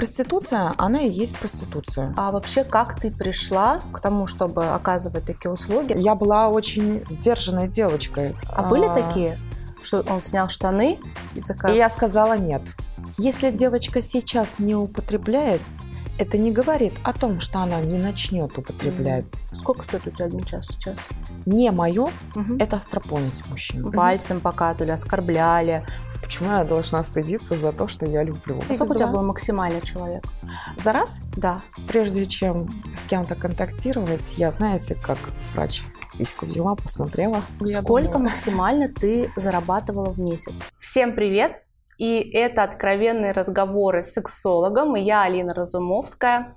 Проституция, она и есть проституция. А вообще, как ты пришла к тому, чтобы оказывать такие услуги? Я была очень сдержанной девочкой. А были такие, что он снял штаны и такая... И я сказала нет. Если девочка сейчас не употребляет, это не говорит о том, что она не начнет употреблять. Сколько стоит у тебя один час сейчас? Не мое, Мгм. это остропонить мужчин. Пальцем показывали, оскорбляли. Почему я должна стыдиться за то, что я люблю? Сколько у тебя был максимальный человек? За раз, Да. прежде чем с кем-то контактировать, я, знаете, как врач письку взяла, посмотрела. Сколько максимально ты зарабатывала в месяц? Всем привет! И это откровенные разговоры с сексологом, и я Алина Разумовская.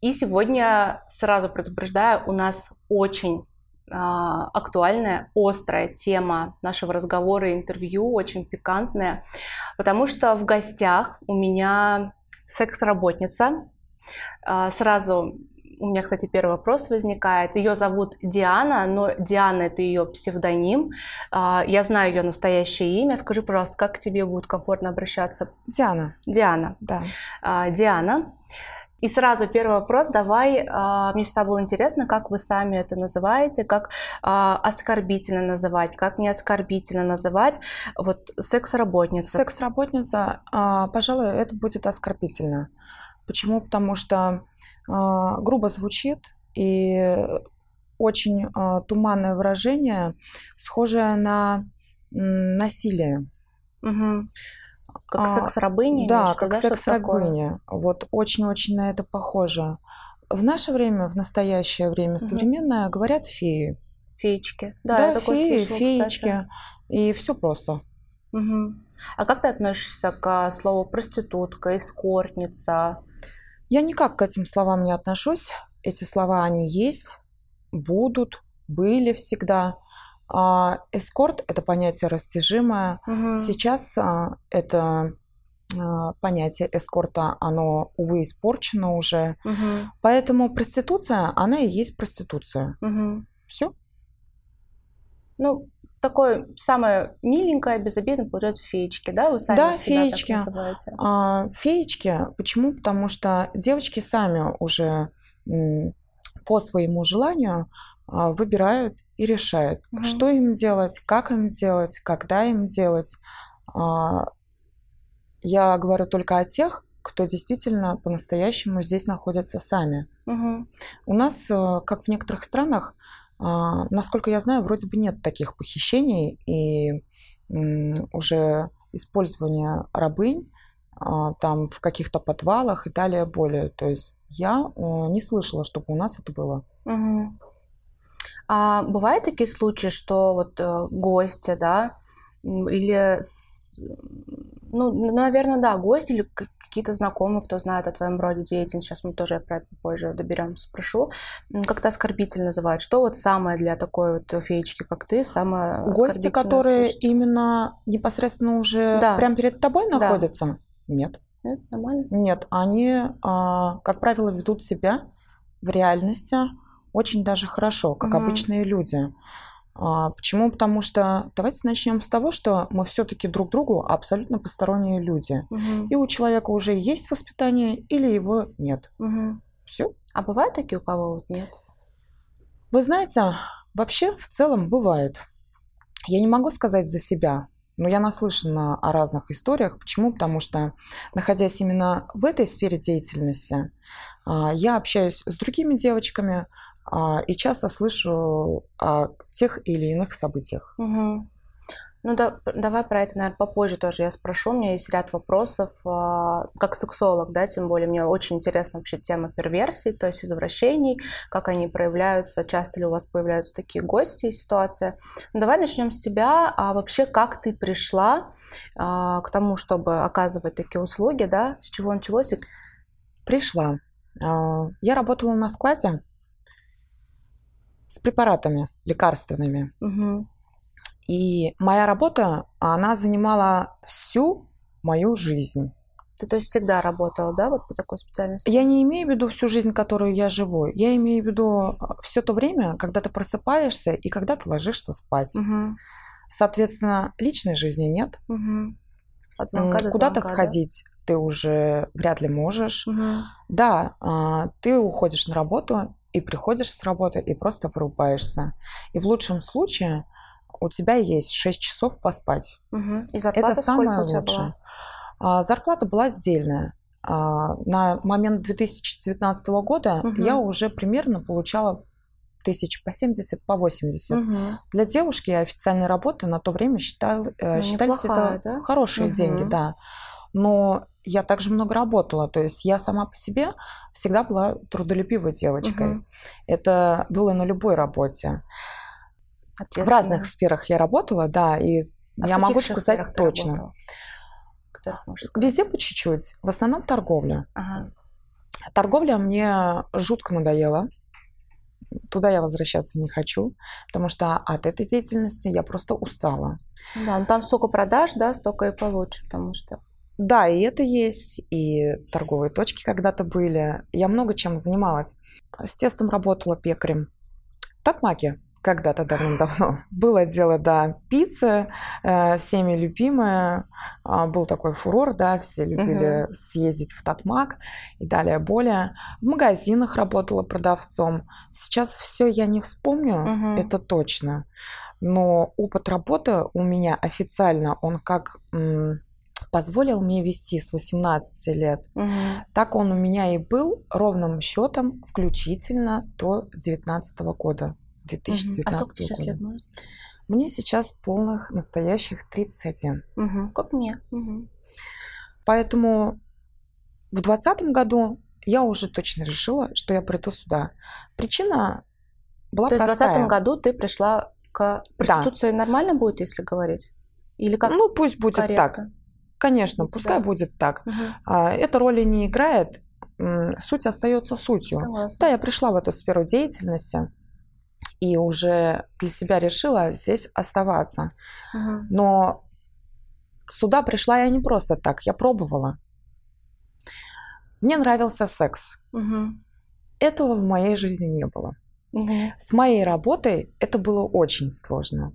И сегодня, сразу предупреждаю, у нас очень актуальная, острая тема нашего разговора и интервью, очень пикантная, потому что в гостях у меня секс-работница. А, Сразу у меня, кстати, первый вопрос возникает. Ее зовут Диана, но Диана это ее псевдоним. А, Я знаю ее настоящее имя. Скажи, пожалуйста, как к тебе будет комфортно обращаться? Диана, Диана. да. А, Диана. И сразу первый вопрос. Давай, а, мне всегда было интересно, как вы сами это называете, как а, оскорбительно называть, как не оскорбительно называть. Вот секс-работница. Секс-работница, пожалуй, это будет оскорбительно. Почему? Потому что а, грубо звучит и очень туманное выражение, схожее на насилие. Мгм. Как А, секс-рабыня? Да, как такое? секс-рабыня. Вот очень-очень на это похоже. В наше время, в настоящее время, современное, говорят феи. Феечки. Да, я такое феи, слышала, феечки. кстати. И все просто. Мгм. А как ты относишься к слову проститутка, эскортница? Я никак к этим словам не отношусь. Эти слова, они есть, будут, были всегда. А эскорт – это понятие растяжимое. Мгм. Сейчас а, это а, понятие эскорта, оно, увы, испорчено уже. Мгм. Поэтому проституция, она и есть проституция. Мгм. Все. Ну, такое самое миленькое, безобидное, получается, феечки, да? Вы сами Да, феечки. так называете. А, феечки, почему? Потому что девочки сами уже по своему желанию выбирают и решают, Мгм. что им делать, как им делать, когда им делать. А, Я говорю только о тех, кто действительно по-настоящему здесь находятся сами. Мгм. У нас, э, как в некоторых странах, а, насколько я знаю, вроде бы нет таких похищений и уже использования рабынь а, там в каких-то подвалах и далее более. То есть я э, не слышала, чтобы у нас это было. Мгм. А бывают такие случаи, что вот э, гости, да, или, с- ну, наверное, да, гости или какие-то знакомые, кто знает о твоем роде деятельности, сейчас мы тоже про это позже доберемся, спрошу, как-то оскорбительно называют. Что вот самое для такой вот феечки, как ты, самое Гости, которые слышать? именно непосредственно уже Да. прямо перед тобой Да. находятся? Нет. Нет, нормально? Нет, они, а, как правило, ведут себя в реальности очень даже хорошо, как Мгм. обычные люди. А, Почему? Потому что давайте начнем с того, что мы все-таки друг другу абсолютно посторонние люди. Мгм. И у человека уже есть воспитание или его нет. Мгм. Все. А бывают такие, у кого вот нет? Вы знаете, вообще в целом бывает. Я не могу сказать за себя, но я наслышана о разных историях. Почему? Потому что, находясь именно в этой сфере деятельности, а, я общаюсь с другими девочками и часто слышу о тех или иных событиях. Мгм. Ну да, давай про это, наверное, попозже тоже я спрошу. У меня есть ряд вопросов, а, как сексолог, да, тем более мне очень интересна вообще тема перверсий, то есть извращений, как они проявляются, часто ли у вас появляются такие гости и ситуации. Ну, давай начнем с тебя. А вообще, как ты пришла а, к тому, чтобы оказывать такие услуги, да? С чего началось? Пришла. А, Я работала на складе с препаратами лекарственными. Мгм. И моя работа, она занимала всю мою жизнь. Ты, то есть, всегда работала, да, вот по такой специальности? Я не имею в виду всю жизнь, которую я живу. Я имею в виду все то время, когда ты просыпаешься и когда ты ложишься спать. Мгм. Соответственно, личной жизни нет. Мгм. от звонка до Куда-то сходить ты уже вряд ли можешь. Да? Мгм. Да, а, ты уходишь на работу и приходишь с работы и просто вырубаешься. И в лучшем случае у тебя есть 6 часов поспать. Мгм. И зарплата Это самое лучшее. А, Зарплата была сдельная. А, На момент 2019 года Мгм. я уже примерно получала тысяч по 70, по 80. была? Мгм. Для девушки официальной работы на то время считал, э, Ну, считались неплохая, это да? хорошие Мгм. деньги, да. Но я также много работала, то есть я сама по себе всегда была трудолюбивой девочкой. Мгм. Это было на любой работе. В разных сферах я работала, да, и А я могу сказать точно. Везде по чуть-чуть, в основном торговля. Ага. Торговля мне жутко надоела. Туда я возвращаться не хочу, потому что от этой деятельности я просто устала. Да, ну там столько продаж, да, столько и получишь, потому что... Да, и это есть, и торговые точки когда-то были. Я много чем занималась. С тестом работала пекарем. В Татмаке когда-то давным-давно. Было дело, да, пицца, э, всеми любимая. А, был такой фурор, да, все любили съездить в Татмак и далее более. В магазинах работала продавцом. Сейчас все я не вспомню, Мгм. это точно. Но опыт работы у меня официально, он как м, позволил мне вести с 18 лет. Мгм. Так он у меня и был ровным счетом, включительно до 2019 года. Мгм. 2019 А сколько тебе сейчас года. лет, может? Мне сейчас полных настоящих 31. Мгм. Как мне. Мгм. Поэтому в 2020 году я уже точно решила, что я приду сюда. Причина была То есть в простая. 2020 году ты пришла к... Проституция нормально будет, если говорить? Или как Ну, пусть будет так. Конечно, для тебя? пускай будет так. Мгм. А, Это роли не играет, суть остается сутью. Согласна. Да, я пришла в эту сферу деятельности и уже для себя решила здесь оставаться. Мгм. Но сюда пришла я не просто так, я пробовала. Мне нравился секс. Мгм. Этого в моей жизни не было. Мгм. С моей работой это было очень сложно.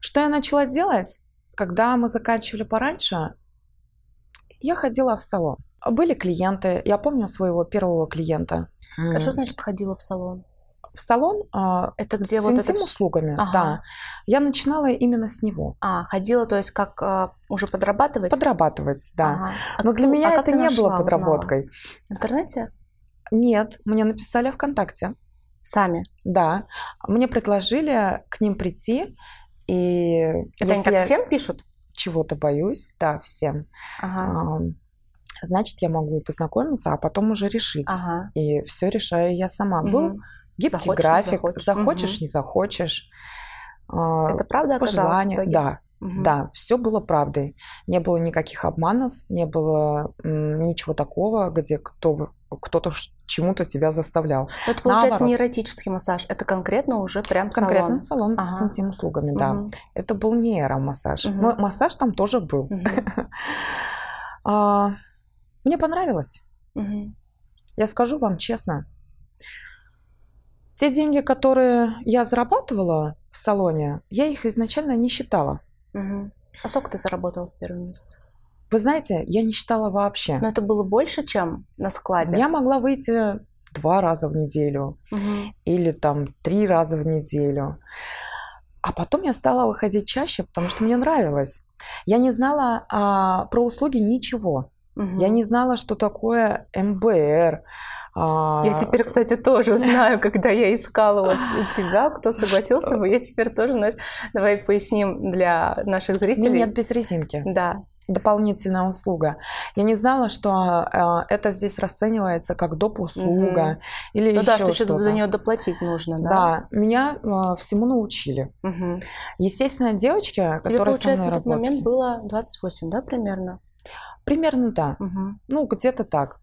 Что я начала делать, когда мы заканчивали пораньше, я ходила в салон. Были клиенты, я помню своего первого клиента. А что значит ходила в салон? В салон а, Это где с вот это... вс- интим-услугами, Ага. да. Я начинала именно с него. А, ходила, то есть как а, уже подрабатывать? Подрабатывать, да. Ага. А Но для кто- меня а это ты не нашла, было узнала? подработкой. В интернете? Нет, мне написали ВКонтакте. Сами. Да. Мне предложили к ним прийти. И Это они так я всем пишут? Чего-то боюсь, да, всем, Ага. значит, я могу познакомиться, а потом уже решить. Ага. И все решаю я сама. Был Мгм. гибкий Захочешь, не график, захочешь. захочешь, Мгм. не захочешь. А, Это правда по желанию. Да, Мгм. да, все было правдой. Не было никаких обманов, не было м, ничего такого, где кто, кто-то чему-то тебя заставлял. Ну, Это получается Наоборот. не эротический массаж, это конкретно уже прям Конкретно салон. салон с Ага. интим-услугами, да. Мгм. Это был не аэромассаж. Мгм. Но массаж там тоже был. А, Мне понравилось. Я скажу вам честно. Те деньги, которые я зарабатывала в салоне, я их изначально не считала. А сколько ты заработала в первый месяц? Вы знаете, я не считала вообще. Но это было больше, чем на складе? Я могла выйти два раза в неделю Мгм. или там три раза в неделю. А потом я стала выходить чаще, потому что мне нравилось. Я не знала а, про услуги ничего. Мгм. Я не знала, что такое МБР. А, Я теперь, кстати, тоже знаю, когда я искала вот у тебя, кто согласился бы, я теперь тоже, знаешь, давай поясним для наших зрителей. нет, без резинки. Да. Дополнительная услуга. Я не знала, что а, это здесь расценивается как доп. услуга или Ну еще да, что еще за нее доплатить нужно, да? Да, меня а, всему научили. Мгм. Естественно, девочки, Тебе, которые со получается, в мной этот момент работали, было 28, да, примерно? примерно да, Мгм. ну где-то так.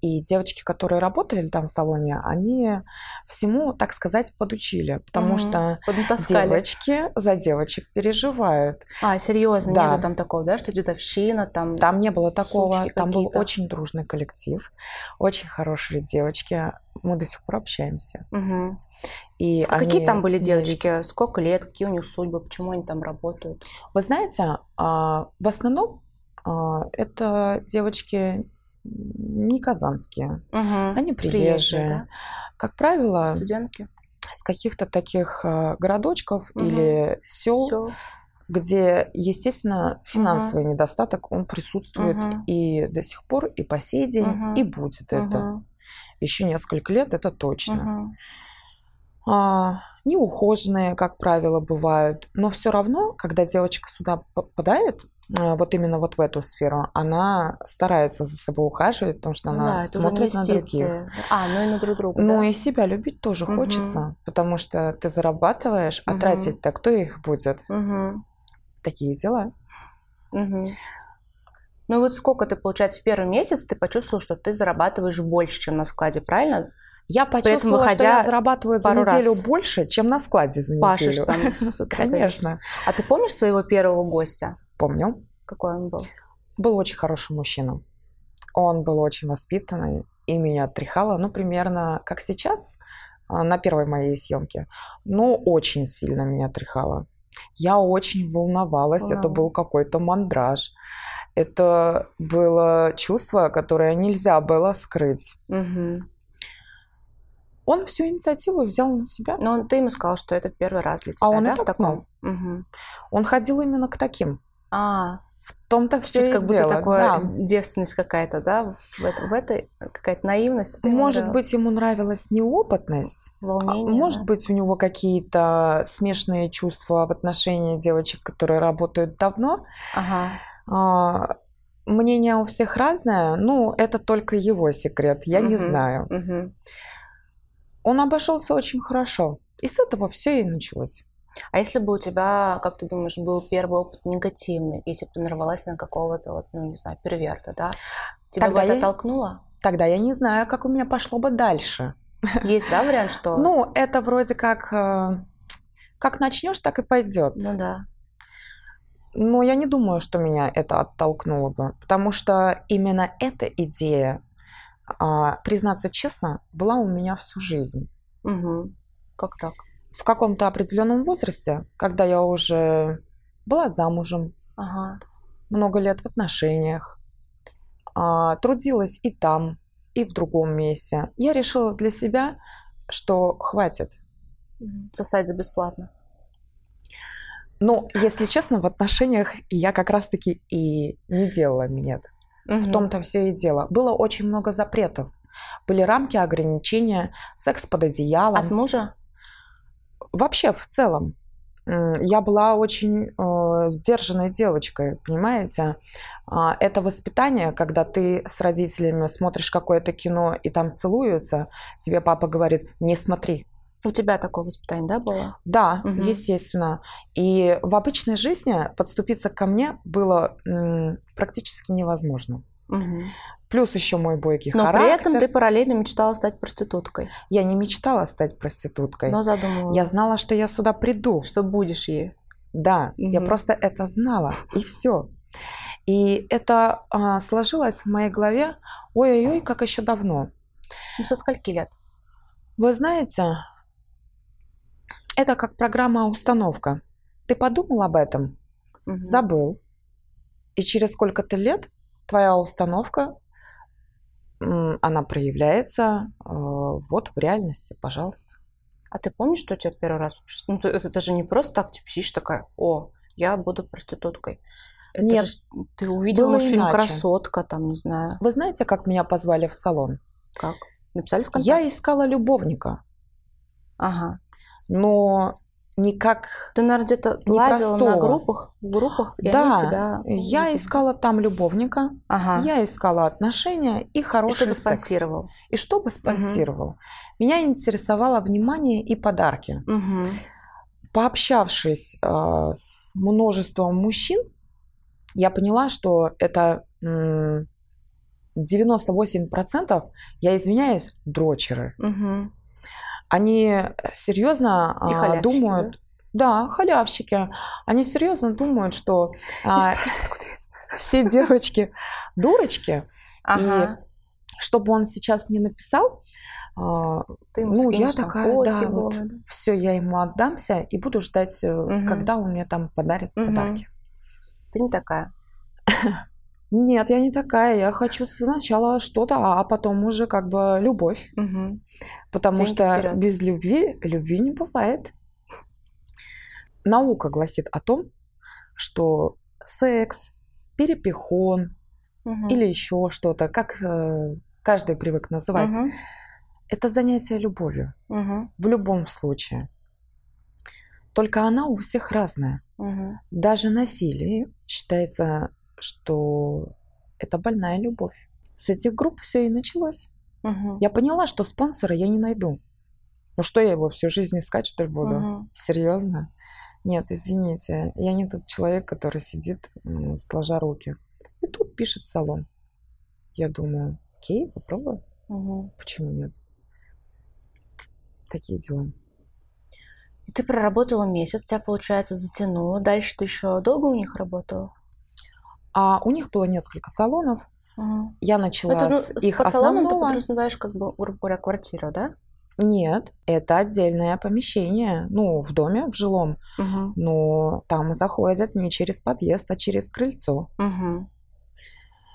И девочки, которые работали там в салоне, они всему, так сказать, подучили, потому Мгм. что девочки за девочек переживают. А, серьезно, Да. нету там такого, да, что дедовщина, там... Там не было такого, там был очень дружный коллектив, очень хорошие девочки. Мы до сих пор общаемся. Мгм. И А какие там были девочки? видят. Сколько лет? Какие у них судьбы? Почему они там работают? Вы знаете, а, в основном а, это девочки не казанские, Мгм. они Приезжие, приезжие. да? Как правило, Студентки. с каких-то таких а, городочков Мгм. или сел, Все. где, естественно, финансовый недостаток, он присутствует Мгм. и до сих пор, и по сей день, Мгм. и будет это. Еще несколько лет, это точно. А, неухоженные, как правило, бывают. Но все равно, когда девочка сюда попадает, вот именно вот в эту сферу, она старается за собой ухаживать, потому что она да, смотрит на других. инвестиции. А, ну и на друг друга, Ну да? и себя любить тоже Мгм. хочется, потому что ты зарабатываешь, а Мгм. тратить-то кто их будет? Мгм. Такие дела. Мгм. Ну и вот сколько ты, получается, в первый месяц ты почувствовал, что ты зарабатываешь больше, чем на складе, правильно? Я почувствовала, что выходя я зарабатываю за неделю раз больше, чем на складе за Пашешь неделю. там с утра. Конечно. А ты помнишь своего первого гостя? Помню. Какой он был? Был очень хороший мужчина. Он был очень воспитанный и меня тряхало, ну, примерно как сейчас, а, на первой моей съемке. Но очень сильно меня тряхало. Я очень волновалась, это был какой-то мандраж. Это было чувство, которое нельзя было скрыть. Он всю инициативу взял на себя. Ну, он- ты ему сказал, что это в первый раз для тебя, А он и да, в так таком? знал. Мгм. Он ходил именно к таким. А, В том-то все чуть и как будто дело. такое да. девственность какая-то, да, в, это- в этой какая-то наивность. Может нравилось. быть, ему нравилась неопытность, а волнение. может да? быть, у него какие-то смешанные чувства в отношении девочек, которые работают давно. Ага. А, Мнение у всех разное, ну, это только его секрет, я не Мгм. знаю. Мгм. Он обошелся очень хорошо. И с этого все и началось. А если бы у тебя, как ты думаешь, был первый опыт негативный, если бы ты нарвалась на какого-то, вот, ну, не знаю, перверта, да? Тебя Тогда бы это я- толкнуло? Тогда я не знаю, как у меня пошло бы дальше. Есть, да, вариант, что... Ну, это вроде как... э, Как начнешь, так и пойдет. Ну да. Но я не думаю, что меня это оттолкнуло бы, потому что именно эта идея, а, признаться честно, была у меня всю жизнь. Мгм. Как так? В каком-то определенном возрасте, когда я уже была замужем, Ага. много лет в отношениях, а, трудилась и там, и в другом месте, я решила для себя, что хватит. Сосать за бесплатно. Но, если честно, в отношениях я как раз-таки и не делала минет. В том-то все и дело. Было очень много запретов. Были рамки, ограничения, секс под одеялом. От мужа? Вообще, в целом. Я была очень э, сдержанной девочкой, понимаете? А, Это воспитание, когда ты с родителями смотришь какое-то кино и там целуются, тебе папа говорит, не смотри. У тебя такое воспитание, да, было? Да, Мгм. естественно. И в обычной жизни подступиться ко мне было м, практически невозможно. Мгм. Плюс еще мой бойкий Но характер. при этом ты параллельно мечтала стать проституткой. Я не мечтала стать проституткой. Но задумывалась, Я знала, что я сюда приду. что будешь ей. Да, я Мгм. просто это знала, и все. И это а, сложилось в моей голове, ой-ой-ой, как еще давно. Ну, со скольки лет? Вы знаете, это как программа-установка. Ты подумал об этом, Мгм. забыл, и через сколько-то лет твоя установка, она проявляется э, вот в реальности, пожалуйста. А ты помнишь, что у тебя первый раз? Ну, ты- это, даже не просто так, типа, сидишь такая, о, я буду проституткой. Это Нет, же ты увидела, было фильм иначе. «Красотка», там, не знаю, Вы знаете, как меня позвали в салон? как? Написали в конце? Я искала любовника, Ага. Но никак... Ты, наверное, где-то лазила на группах, в группах, и да, они тебя... я искала там любовника, Ага. я искала отношения и И хороший чтобы секс. спонсировал. И чтобы спонсировал. Меня интересовало внимание и подарки. Мгм. Пообщавшись э, с множеством мужчин, я поняла, что это м, 98%, я извиняюсь, дрочеры. Мгм. Они серьезно И а, думают, да? халявщики, они серьезно думают, что а, все девочки дурочки, Ага. чтобы он сейчас не написал, а, Ты ему ну, я такая, да, вот, да? все, я ему отдамся и буду ждать, э, Мгм. когда он мне там подарит Мгм. подарки. Ты не такая. Нет, я не такая. Я хочу сначала что-то, а потом уже как бы любовь. Мгм. Потому Деньги что вперед. без любви любви не бывает. Наука гласит о том, что секс, перепихон Мгм. или еще что-то, как э, каждый привык называть, Мгм. это занятие любовью Мгм. в любом случае. Только она у всех разная. Мгм. Даже насилие считается, что это больная любовь. С этих групп все и началось. Мгм. Я поняла, что спонсора я не найду. Ну что я его всю жизнь искать, что ли, буду? Мгм. Серьезно? Нет, извините, я не тот человек, который сидит сложа руки. И тут пишет салон. Я думаю, окей, попробую. Мгм. Почему нет? Такие дела. И ты проработала месяц, тебя, получается, затянуло. Дальше ты еще долго у них работала? А у них было несколько салонов. Мгм. Я начала Это, ну, с их под салоном ты основного. подразумеваешь, как бы, грубо говоря, квартиру, да? Нет, это отдельное помещение. Ну, в доме, в жилом. Мгм. Но там заходят не через подъезд, а через крыльцо. Мгм.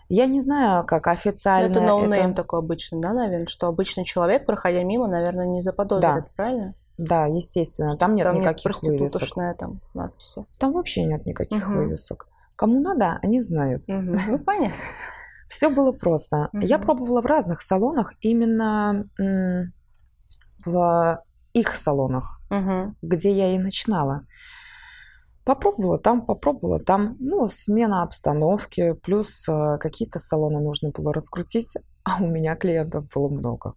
Я не знаю, как Ну, официально Это no-name это- такой обычный, да, наверное, что обычный человек, проходя мимо, наверное, не заподозрит, правильно? Да, естественно, там нет Там нет никаких вывесок. проститутошная там надписи. Там вообще нет никаких Мгм. вывесок. Кому надо, они знают. Мгм. Ну, понятно. Все было просто. Я Мгм. пробовала в разных салонах, именно в их салонах, Мгм. где я и начинала. Попробовала там, попробовала там. Ну, смена обстановки, плюс э, какие-то салоны нужно было раскрутить, а у меня клиентов было много.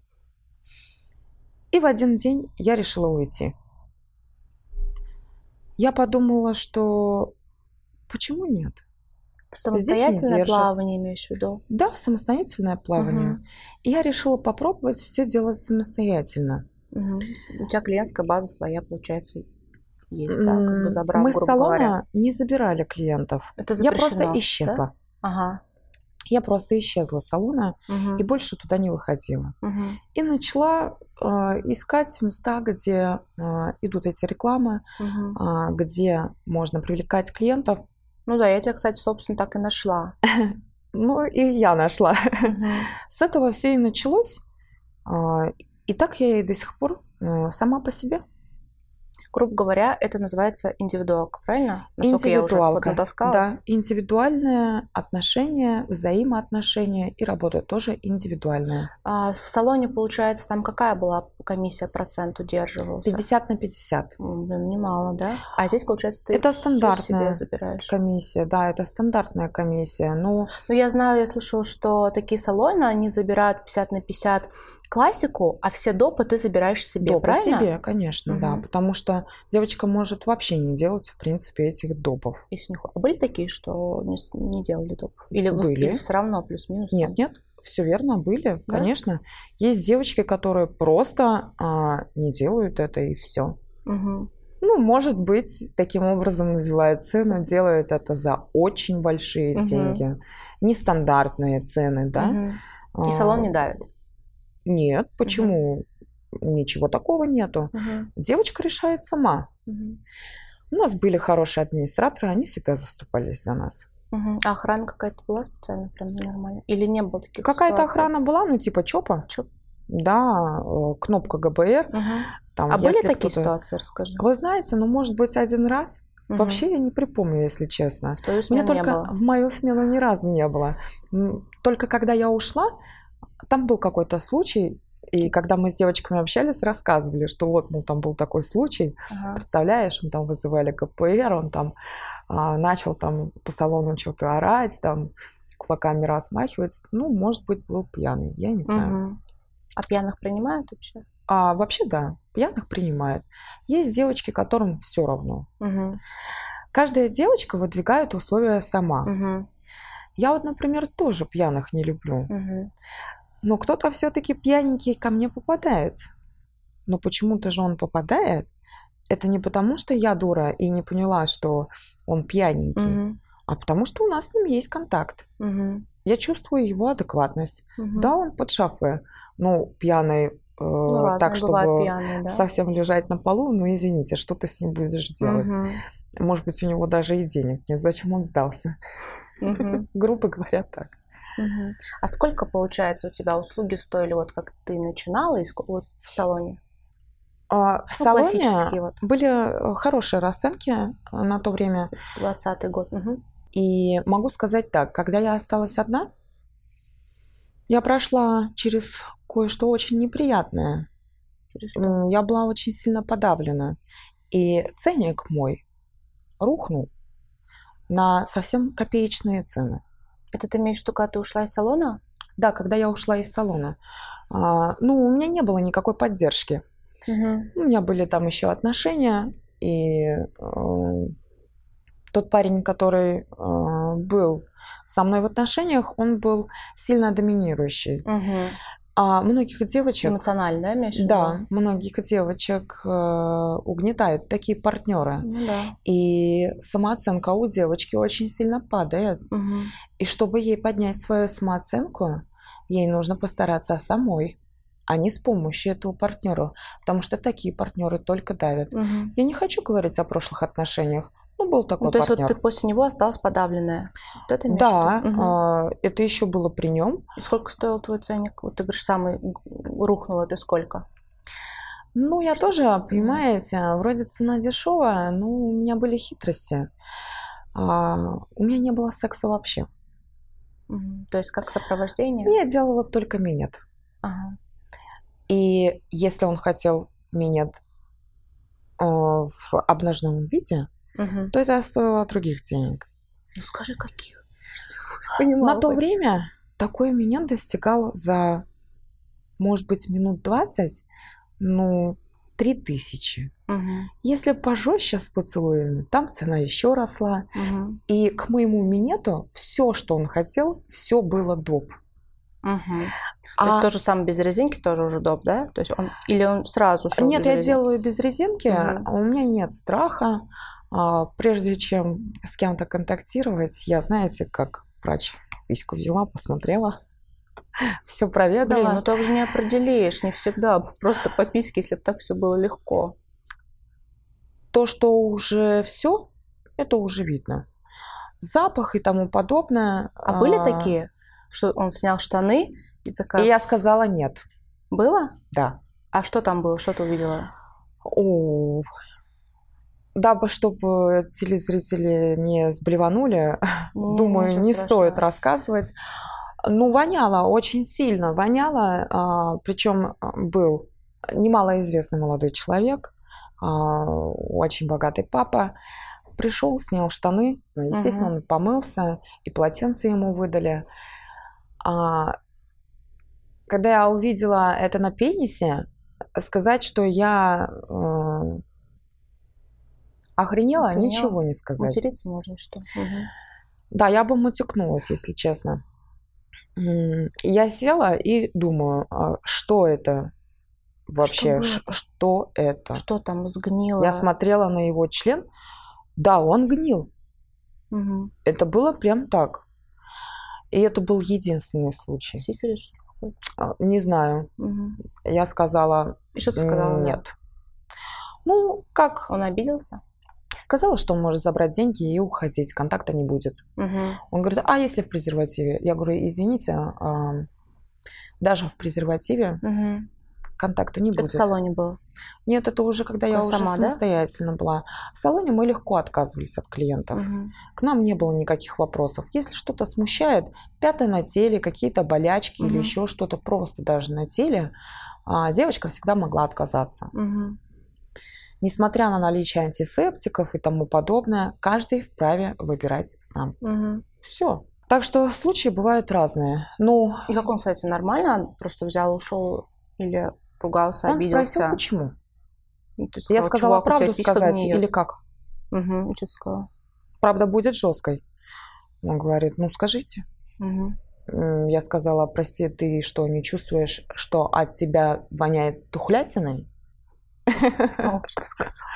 И в один день я решила уйти. Я подумала, что почему нет? В самостоятельное плавание имеешь в виду? Да, в самостоятельное плавание. Мгм. И я решила попробовать все делать самостоятельно. Мгм. У тебя клиентская база своя, получается, есть, да? Как бы М, забрав, Мы с салона говоря. не забирали клиентов. Это Я запрещено, просто да? исчезла. Ага. Я просто исчезла с салона Мгм. и больше туда не выходила. Мгм. И начала э, искать места, где э, идут эти рекламы, Мгм. а, где можно привлекать клиентов. Ну да, я тебя, кстати, собственно, так и нашла. Ну и я нашла. С этого все и началось. А, И так я и до сих пор э, сама по себе. Грубо говоря, это называется индивидуалка, правильно? Насколько я уже Индивидуалка. Да, индивидуальное отношение, взаимоотношения и работа тоже индивидуальная. А в салоне, получается, там какая была комиссия, процент удерживался? 50 на 50. М, блин, немало, да? А здесь, получается, ты Это стандартная себе забираешь. Комиссия, да, это стандартная комиссия. Но Ну, я знаю, я слышала, что такие салоны, они забирают 50 на 50 классику, а все допы ты забираешь себе, доп по правильно? себе, конечно, да. Мгм. Потому что девочка может вообще не делать, в принципе, этих допов. Если не А были такие, что не, не делали допов? Или, Были. или все равно плюс-минус? там? Нет, нет, все верно, были, Да? конечно. Есть девочки, которые просто а, не делают это и все. Мгм. Ну, может быть, таким образом набивают цену, делают это за очень большие Мгм. деньги. Нестандартные цены, да. Мгм. И А, салон не давит. Нет, почему? Ничего такого нету. Мгм. Девочка решает сама. Мгм. У нас были хорошие администраторы, они всегда заступались за нас. Мгм. А охрана какая-то была специально, прям нормально? Или не было таких Какая-то охрана была, ну, типа ЧОПа. ЧОП. Да, э, кнопка ГБР. Мгм. Там, А были такие ситуации, расскажи? Вы знаете, ну, может быть, один раз. Мгм. Вообще я не припомню, если честно. В твою смену не только было. в мою смену ни разу не было. Только когда я ушла, там был какой-то случай, и когда мы с девочками общались, рассказывали, что вот, мол, там был такой случай, Ага. представляешь, мы там вызывали КПР, он там а, начал там по салону что-то орать, там кулаками размахивать. Ну, может быть, был пьяный, я не знаю. Мгм. А пьяных принимают вообще? А вообще, да, пьяных принимает. Есть девочки, которым все равно. Мгм. Каждая девочка выдвигает условия сама. Мгм. Я вот, например, тоже пьяных не люблю. Мгм. Но кто-то все-таки пьяненький ко мне попадает. Но почему-то же он попадает. Это не потому, что я дура и не поняла, что он пьяненький, Мгм. а потому что у нас с ним есть контакт. Мгм. Я чувствую его адекватность. Мгм. Да, он под шафе. Ну, пьяный э, Ну, так, чтобы пьяные, да? совсем лежать на полу, ну, извините, что ты с ним будешь делать? Мгм. Может быть, у него даже и денег нет. Зачем он сдался? Мгм. Грубо говоря, так. А сколько, получается, у тебя услуги стоили, вот как ты начинала, вот в салоне? А, В Ну, салоне вот, были э, хорошие расценки э, на то время. 20 год. Мгм. И могу сказать так, когда я осталась одна, я прошла через кое-что очень неприятное. Через что? М, Я была очень сильно подавлена. И ценник мой рухнул на совсем копеечные цены. Это ты имеешь в виду, когда ты ушла из салона? Да, когда я ушла из салона. А, ну, у меня не было никакой поддержки. Мгм. У меня были там еще отношения, и э, тот парень, который э, был со мной в отношениях, он был сильно доминирующий. Мгм. А многих девочек, Эмоционально, да, имеешь да, многих девочек э, угнетают такие партнеры. Ну да. И самооценка у девочки очень сильно падает. Мгм. И чтобы ей поднять свою самооценку, ей нужно постараться самой, а не с помощью этого партнера, потому что такие партнеры только давят. Мгм. Я не хочу говорить о прошлых отношениях. Ну, был такой Ну, то есть вот партнер. ты после него осталась подавленная. Вот это Да, а, это еще было при нем. И сколько стоил твой ценник? Вот ты говоришь, самый рухнул это сколько? Ну, я тоже, понимаете, вроде цена дешевая, но у меня были хитрости. А, у меня не было секса вообще. Мгм. То есть как сопровождение? Я делала только минет. Ага. И если он хотел минет э, в обнаженном виде, Мгм. то это стоило других денег. Ну скажи, каких? На то время такой минет достигал за, может быть, минут 20, ну, 3000. Мгм. Если пожестче с поцелуями, там цена еще росла. Мгм. И к моему минету все, что он хотел, все было доп. То есть А- то же самое без резинки тоже уже доп, да? То есть он или он сразу шел Нет, без я резинки? делаю без резинки, а у меня нет страха. А, Прежде чем с кем-то контактировать, я, знаете, как врач письку взяла, посмотрела, все проведала. Блин, ну так же не определишь, не всегда. Просто по письке, если бы так все было легко. То, что уже все, это уже видно. Запах и тому подобное. А были такие, что он снял штаны и такая... И я сказала нет. Было? Да. А что там было? Что ты увидела? О, дабы, чтобы телезрители не сблеванули, Не, думаю, не страшного. стоит рассказывать. Ну, воняло, очень сильно воняло. Причем был немалоизвестный молодой человек, а, очень богатый папа. Пришел, снял штаны. Естественно, Мгм. он помылся, и полотенце ему выдали. А, Когда я увидела это на пенисе, сказать, что я э, охренела, Охренела? ничего не сказать. Материться можно, что? Мгм. Да, я бы матюкнулась, если честно. Я села и думаю, а что это вообще? Ш- было-то? Что это? Что там сгнило? Я смотрела на его член. Да, он гнил. Мгм. Это было прям так. И это был единственный случай. Сифилис? что ли? А, Не знаю. Мгм. Я сказала И что ты сказала? «М, да? нет. Ну, как? Он обиделся? Сказала, что он может забрать деньги и уходить, контакта не будет. Мгм. Он говорит, а если в презервативе? Я говорю, извините, а, даже в презервативе Мгм. контакта не Это будет. в салоне было. Нет, это уже когда я уже сама, да? самостоятельно была. В салоне мы легко отказывались от клиентов. Мгм. К нам не было никаких вопросов. Если что-то смущает, пятое на теле, какие-то болячки или Мгм. еще что-то просто даже на теле, а, девочка всегда могла отказаться. Мгм. Несмотря на наличие антисептиков и тому подобное, каждый вправе выбирать сам. Мгм. Все. Так что случаи бывают разные. Ну, И как он, кстати, нормально? Просто взял, ушел или ругался, он спросил, обиделся? почему. Ну, ты Я сказала, сказала «Чувак, у тебя правду сказать гниет». или как? И Что ты сказала? Правда будет жесткой. Он говорит, ну скажите. М, Я сказала, прости, ты что, не чувствуешь, что от тебя воняет тухлятиной? О, Что ты сказала?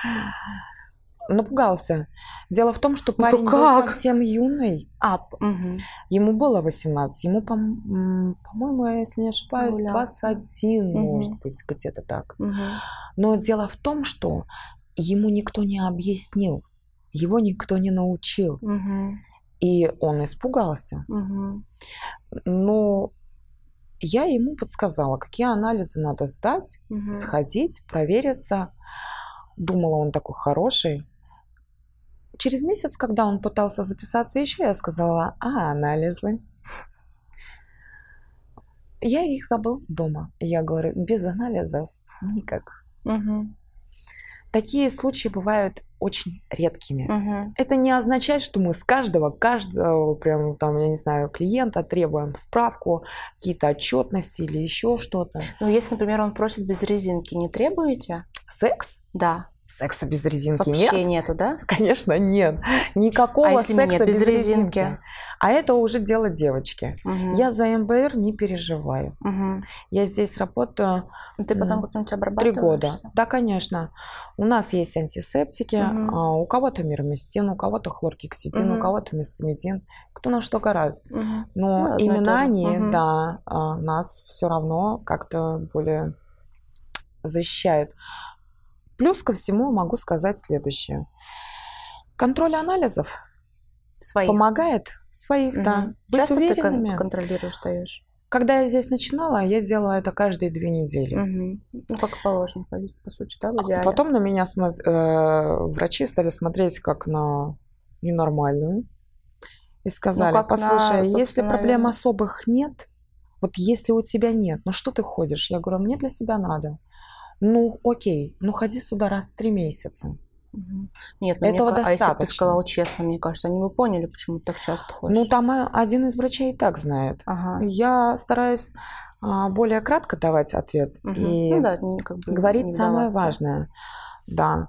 Напугался. Дело в том, что Ну парень был совсем юный. А. Ему было 18. Ему, по-моему, если не ошибаюсь, Прогулялся. 21, Мгм. может быть, где-то так. Но дело в том, что ему никто не объяснил, его никто не научил. И он испугался. Но я ему подсказала, какие анализы надо сдать, Мгм. сходить, провериться. Думала, он такой хороший. Через месяц, когда он пытался записаться еще, я сказала, а анализы? Я их забыл дома. Я говорю, без анализов никак. Мгм. Такие случаи бывают очень редкими. Мгм. Это не означает, что мы с каждого, каждого, прям там, я не знаю, клиента требуем справку, какие-то отчетности или еще что-то. Ну, если, например, он просит без резинки, не требуете? Секс? Да. Секса без резинки Вообще нет. нету, да? Конечно, нет. Никакого А если секса нет, без без, резинки? резинки. А это уже дело девочки. Мгм. Я за МБР не переживаю. Мгм. Я здесь работаю Ты потом как-нибудь три года. Да, конечно. У нас есть антисептики, а, у кого-то мироместин, у кого-то хлоргексидин, у Мгм. кого-то мистамидин. Кто на что гораздо. Мгм. Но Ну, одно и именно то же. они, Мгм. да, а, нас все равно как-то более защищают. Плюс ко всему могу сказать следующее. Контроль анализов Своих. помогает своих, да, Мгм. быть Часто ты кон- уверенными. контролируешь, даешь? Когда я здесь начинала, я делала это каждые две недели. Мгм. Ну, как положено, по, сути, да, в идеале. А Потом на меня смо- э, врачи стали смотреть как на ненормальную. И сказали, Ну, как на, послушай, если проблем особых нет, вот если у тебя нет, ну что ты ходишь? Я говорю, мне для себя надо. Ну, окей, ну ходи сюда раз в три месяца. Нет, ну, мне Этого ка- а если бы ты достаточно. сказал честно, мне кажется, они бы поняли, почему ты так часто ходишь. Ну, там э, один из врачей и так знает. Ага. Я стараюсь а, более кратко давать ответ Мгм. и ну да, как бы говорить самое важное. Да.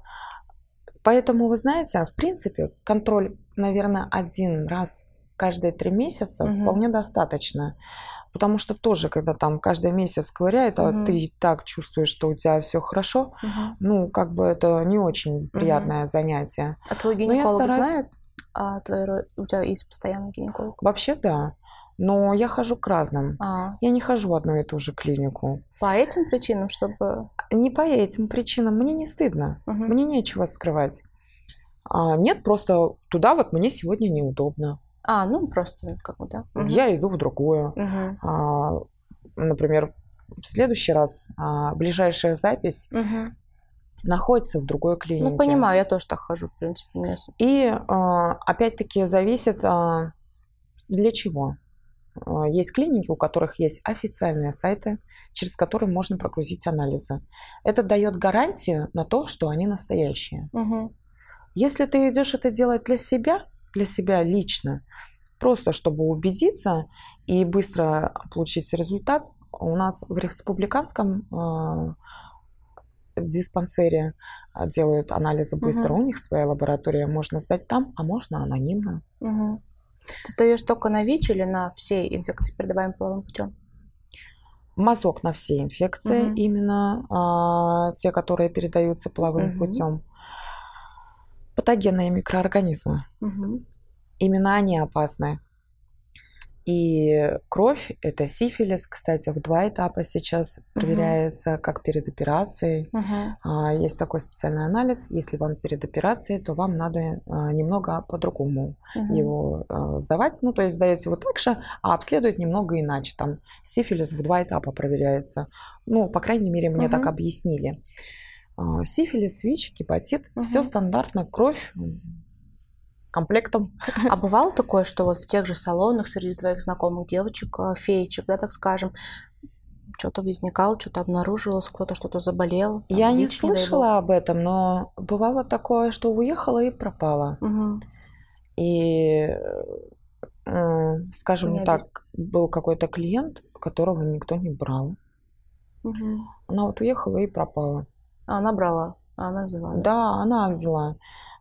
Поэтому, вы знаете, в принципе, контроль, наверное, один раз каждые три месяца Мгм. вполне достаточно. Потому что тоже, когда там каждый месяц ковыряют, а Мгм. ты и так чувствуешь, что у тебя все хорошо, Мгм. ну, как бы это не очень приятное занятие. А твой я гинеколог стараюсь- знает? А твой, у тебя есть постоянный гинеколог? Вообще, да. Но я хожу к разным. А, Я не хожу в одну и ту же клинику. по этим причинам, чтобы... Не по этим причинам. Мне не стыдно. Мгм. Мне нечего скрывать. А, нет, просто туда вот мне сегодня неудобно. А, ну просто как бы, да. Мгм. Я иду в другое. Мгм. А, например, в следующий раз а, ближайшая запись Мгм. находится в другой клинике. Ну, понимаю, я тоже так хожу, в принципе. мне И а, опять-таки зависит а, для чего. А, Есть клиники, у которых есть официальные сайты, через которые можно прогрузить анализы. Это дает гарантию на то, что они настоящие. Мгм. Если ты идешь это делать для себя, для себя лично, просто чтобы убедиться и быстро получить результат, у нас в республиканском э, диспансере э, делают анализы быстро. Мгм. У них своя лаборатория. Можно сдать там, а можно анонимно. Мгм. Ты сдаешь только на ВИЧ или на все инфекции, передаваемые половым путем? Мазок на все инфекции, Мгм. именно а, те, которые передаются половым Мгм. путем. Патогенные микроорганизмы. Мгм. Именно они опасны. И кровь – это сифилис, кстати, в два этапа сейчас проверяется, как перед операцией. А, Есть такой специальный анализ. Если вам перед операцией, то вам надо а, немного по-другому Мгм. его а, сдавать. Ну, то есть сдаете его так же, а обследуют немного иначе. Там сифилис в два этапа проверяется. Ну, по крайней мере, мне Мгм. так объяснили. А, Сифилис, ВИЧ, гепатит – все Мгм. стандартно, кровь комплектом. А бывало такое, что вот в тех же салонах среди твоих знакомых девочек, э, феечек, да, так скажем, что-то возникало, что-то обнаружилось, кто-то что-то заболел? там, Я не ВИЧ, слышала об этом, но бывало такое, что уехала и пропала. Мгм. И, э, скажем Не так, был какой-то клиент, которого никто не брал. Мгм. Она вот уехала и пропала. А она брала, а она взяла. да? Да, она взяла.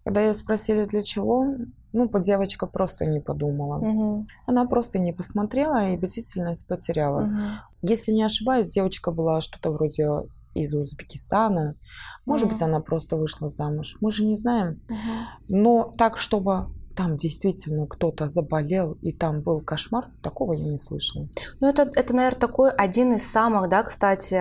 Когда ее спросили, для чего, ну, девочка просто не подумала. Мгм. Она просто не посмотрела и бдительность потеряла. Мгм. Если не ошибаюсь, девочка была что-то вроде из Узбекистана. Может быть, Мгм. она просто вышла замуж. Мы же не знаем. Мгм. Но так, чтобы там действительно кто-то заболел и там был кошмар, такого я не слышала. Ну, это, это, наверное, такой один из самых, да, кстати,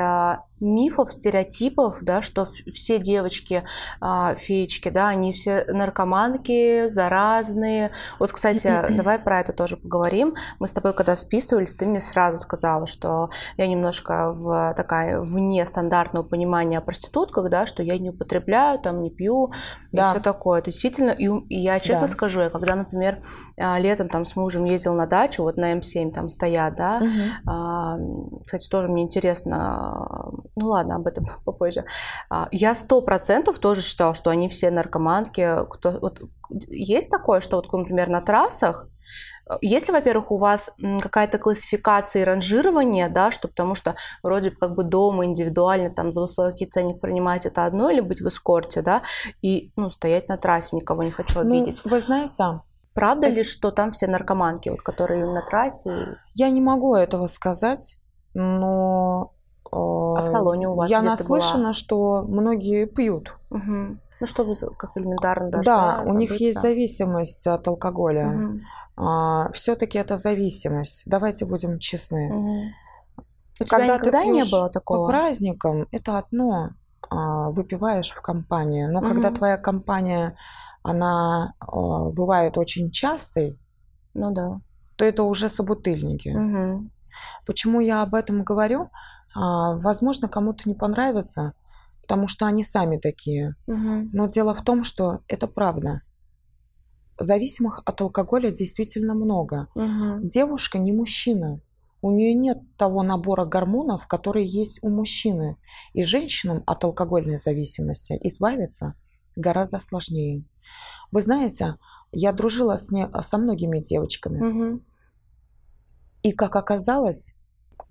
мифов, стереотипов, да, что все девочки, а, феечки, да, они все наркоманки, заразные. Вот, кстати, давай про это тоже поговорим. Мы с тобой, когда списывались, ты мне сразу сказала, что я немножко в такая вне стандартного понимания о проститутках, да, что я не употребляю, там, не пью да. и все такое. Это действительно, и, и я честно да. скажу, я когда, например, а, летом там с мужем ездил на дачу, вот на М7 там стоят, да, угу. кстати, тоже мне интересно ну ладно, об этом попозже. А, я сто процентов тоже считала, что они все наркоманки. Кто, вот, есть такое, что вот, например, на трассах есть ли, во-первых, у вас какая-то классификация и ранжирование, да, что потому что вроде как бы дома индивидуально там за высокий ценник принимать это одно, или быть в эскорте, да, и, ну, стоять на трассе, никого не хочу ну, обидеть. Ну, вы знаете, Правда ли, что там все наркоманки, вот, которые на трассе? Я не могу этого сказать, но а в салоне у вас Я наслышана, была? что многие пьют. Угу. Ну, чтобы как элементарно даже. Да, да у них есть зависимость от алкоголя. Угу. А, Все-таки это зависимость. Давайте будем честны. Угу. У тебя Когда никогда ты не было такого? По праздникам это одно, а, выпиваешь в компании. Но угу. когда твоя компания, она а, бывает очень частой, ну да. то это уже собутыльники. Угу. Почему я об этом говорю? А, возможно, кому-то не понравится, потому что они сами такие. Угу. Но дело в том, что это правда. Зависимых от алкоголя действительно много. Угу. Девушка не мужчина. У нее нет того набора гормонов, которые есть у мужчины. И женщинам от алкогольной зависимости избавиться гораздо сложнее. Вы знаете, я дружила с не, со многими девочками. Угу. И как оказалось,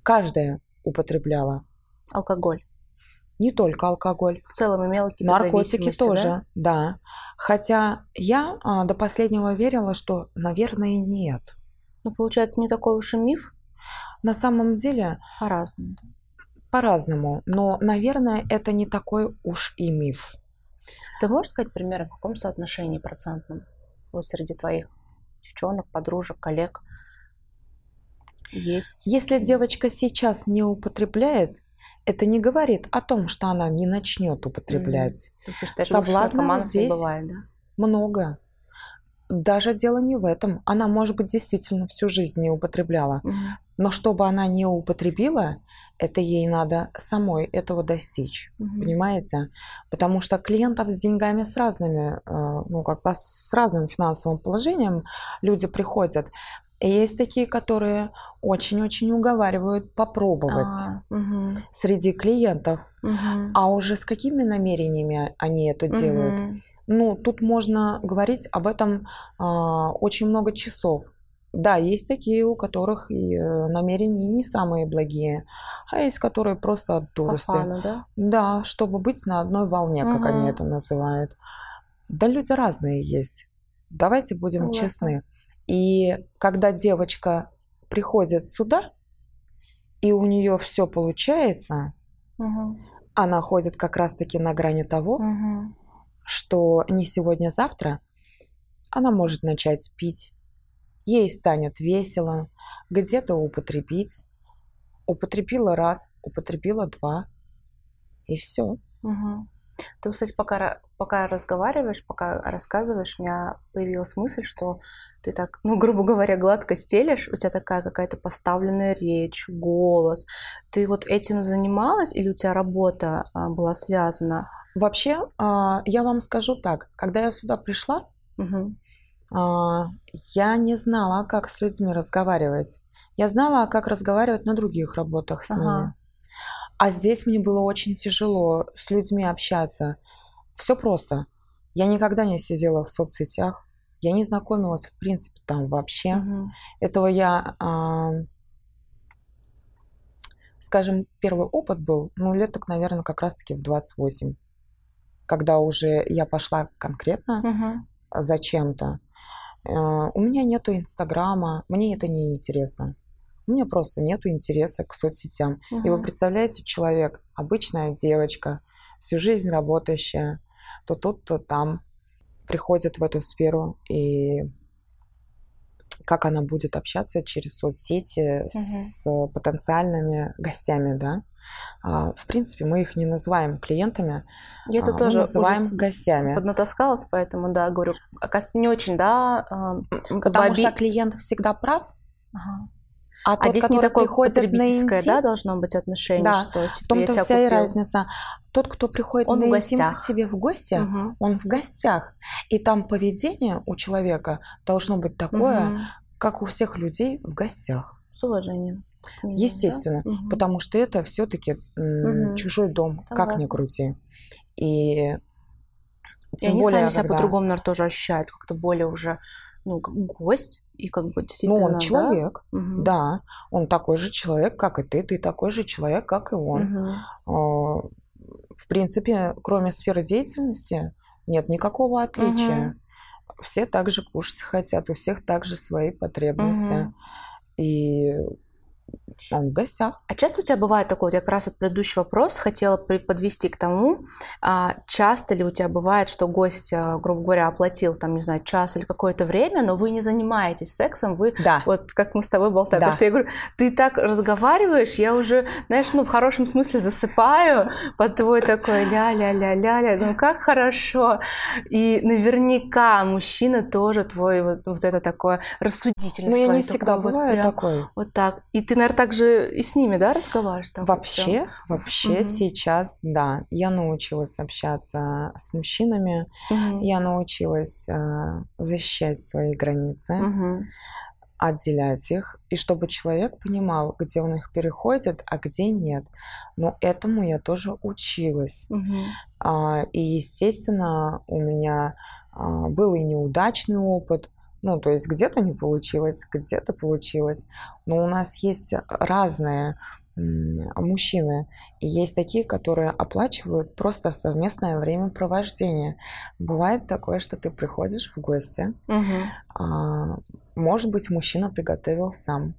каждая употребляла. Алкоголь. Не только алкоголь. В целом имела какие-то Наркотики тоже, да? да. Хотя я а, до последнего верила, что, наверное, нет. Ну, получается, не такой уж и миф? На самом деле... По-разному. По-разному. Но, наверное, это не такой уж и миф. Ты можешь сказать примерно, в каком соотношении процентном вот среди твоих девчонок, подружек, коллег есть. Если девочка сейчас не употребляет, это не говорит о том, что она не начнет употреблять. Mm. Есть, Соблазнов здесь бывает, да? много. Даже дело не в этом. Она, может быть, действительно всю жизнь не употребляла. Mm. Но чтобы она не употребила, это ей надо самой этого достичь. Mm-hmm. Понимаете? Потому что клиентов с деньгами с разными, э, ну, как бы с разным финансовым положением люди приходят. Есть такие, которые очень-очень уговаривают попробовать а, угу. среди клиентов. Угу. А уже с какими намерениями они это делают? Угу. Ну, тут можно говорить об этом а, очень много часов. Да, есть такие, у которых и э, намерения не самые благие, а есть которые просто от дурости. По да? Да, чтобы быть на одной волне, как угу. они это называют. Да, люди разные есть. Давайте будем Согласна. честны. И когда девочка приходит сюда, и у нее все получается, угу. она ходит как раз-таки на грани того, угу. что не сегодня-завтра она может начать пить, ей станет весело, где-то употребить. Употребила раз, употребила два, и все. Угу. Ты, кстати, пока, пока разговариваешь, пока рассказываешь, у меня появилась мысль, что ты так, ну, грубо говоря, гладко стелишь, у тебя такая какая-то поставленная речь, голос. Ты вот этим занималась или у тебя работа а, была связана? Вообще, а, я вам скажу так, когда я сюда пришла, угу. я не знала, как с людьми разговаривать. Я знала, как разговаривать на других работах с ага. ними. А здесь мне было очень тяжело с людьми общаться. Все просто. Я никогда не сидела в соцсетях. Я не знакомилась, в принципе, там вообще. Угу. Этого я, э, скажем, первый опыт был, ну, лет так, наверное, как раз-таки в 28. Когда уже я пошла конкретно угу. за чем-то. Э, у меня нету Инстаграма, мне это не интересно. У меня просто нету интереса к соцсетям. Угу. И вы представляете, человек, обычная девочка, всю жизнь работающая, то тут, то там, приходит в эту сферу и как она будет общаться через соцсети угу. с потенциальными гостями, да. а, в принципе, мы их не называем клиентами, Я это а, тоже называем уже гостями. поднатаскалась, поэтому, да, говорю, не очень, да, а, как бы Потому что клиент всегда прав, Ага. А, А тот, здесь не такое потребительское, интим, да, должно быть отношение, Да, что в типа, я том-то тебя вся и купил. разница. Тот, кто приходит Он на в интим к гостях. тебе в гости, Мгм. он в гостях. И там поведение у человека должно быть такое, Мгм. как у всех людей в гостях. С уважением. да? Естественно, Мгм. потому что это все-таки Мгм. чужой дом, как ни Согласна. крути. И И тем они более, сами себя когда- по-другому, наверное, тоже ощущают, как-то более уже, ну, как гость, и как бы Ну, действительно, он да? человек, Мгм. да, он такой же человек, как и ты, ты такой же человек, как и он. А, В принципе, кроме сферы деятельности, нет никакого отличия. Все также кушать хотят, у всех также свои потребности. Мгм. И он в гостях. А часто у тебя бывает такое, вот я как раз вот предыдущий вопрос хотела подвести к тому, а, часто ли у тебя бывает, что гость, а, грубо говоря, оплатил там, не знаю, час или какое-то время, но вы не занимаетесь сексом, вы Да. вот как мы с тобой болтаем. Да. Потому что я говорю, ты так разговариваешь, я уже, знаешь, ну в хорошем смысле засыпаю под твой такой ля-ля-ля-ля-ля. Ну как хорошо. И наверняка мужчина тоже твой вот, вот это такое рассудительство. Но я не всегда вот бываю прям такой. Вот так. И ты, наверное, также и с ними, да, разговариваешь? так вот Вообще, прям? вообще Мгм. сейчас, да, я научилась общаться с мужчинами, Мгм. я научилась э, защищать свои границы, Мгм. отделять их, и чтобы человек понимал, где он их переходит, а где нет. Но этому я тоже училась. Мгм. А, И, естественно, у меня а, был и неудачный опыт. Ну, то есть где-то не получилось, где-то получилось. Но у нас есть разные мужчины. И есть такие, которые оплачивают просто совместное времяпровождение. Бывает такое, что ты приходишь в гости, Мгм. а, может быть, мужчина приготовил сам.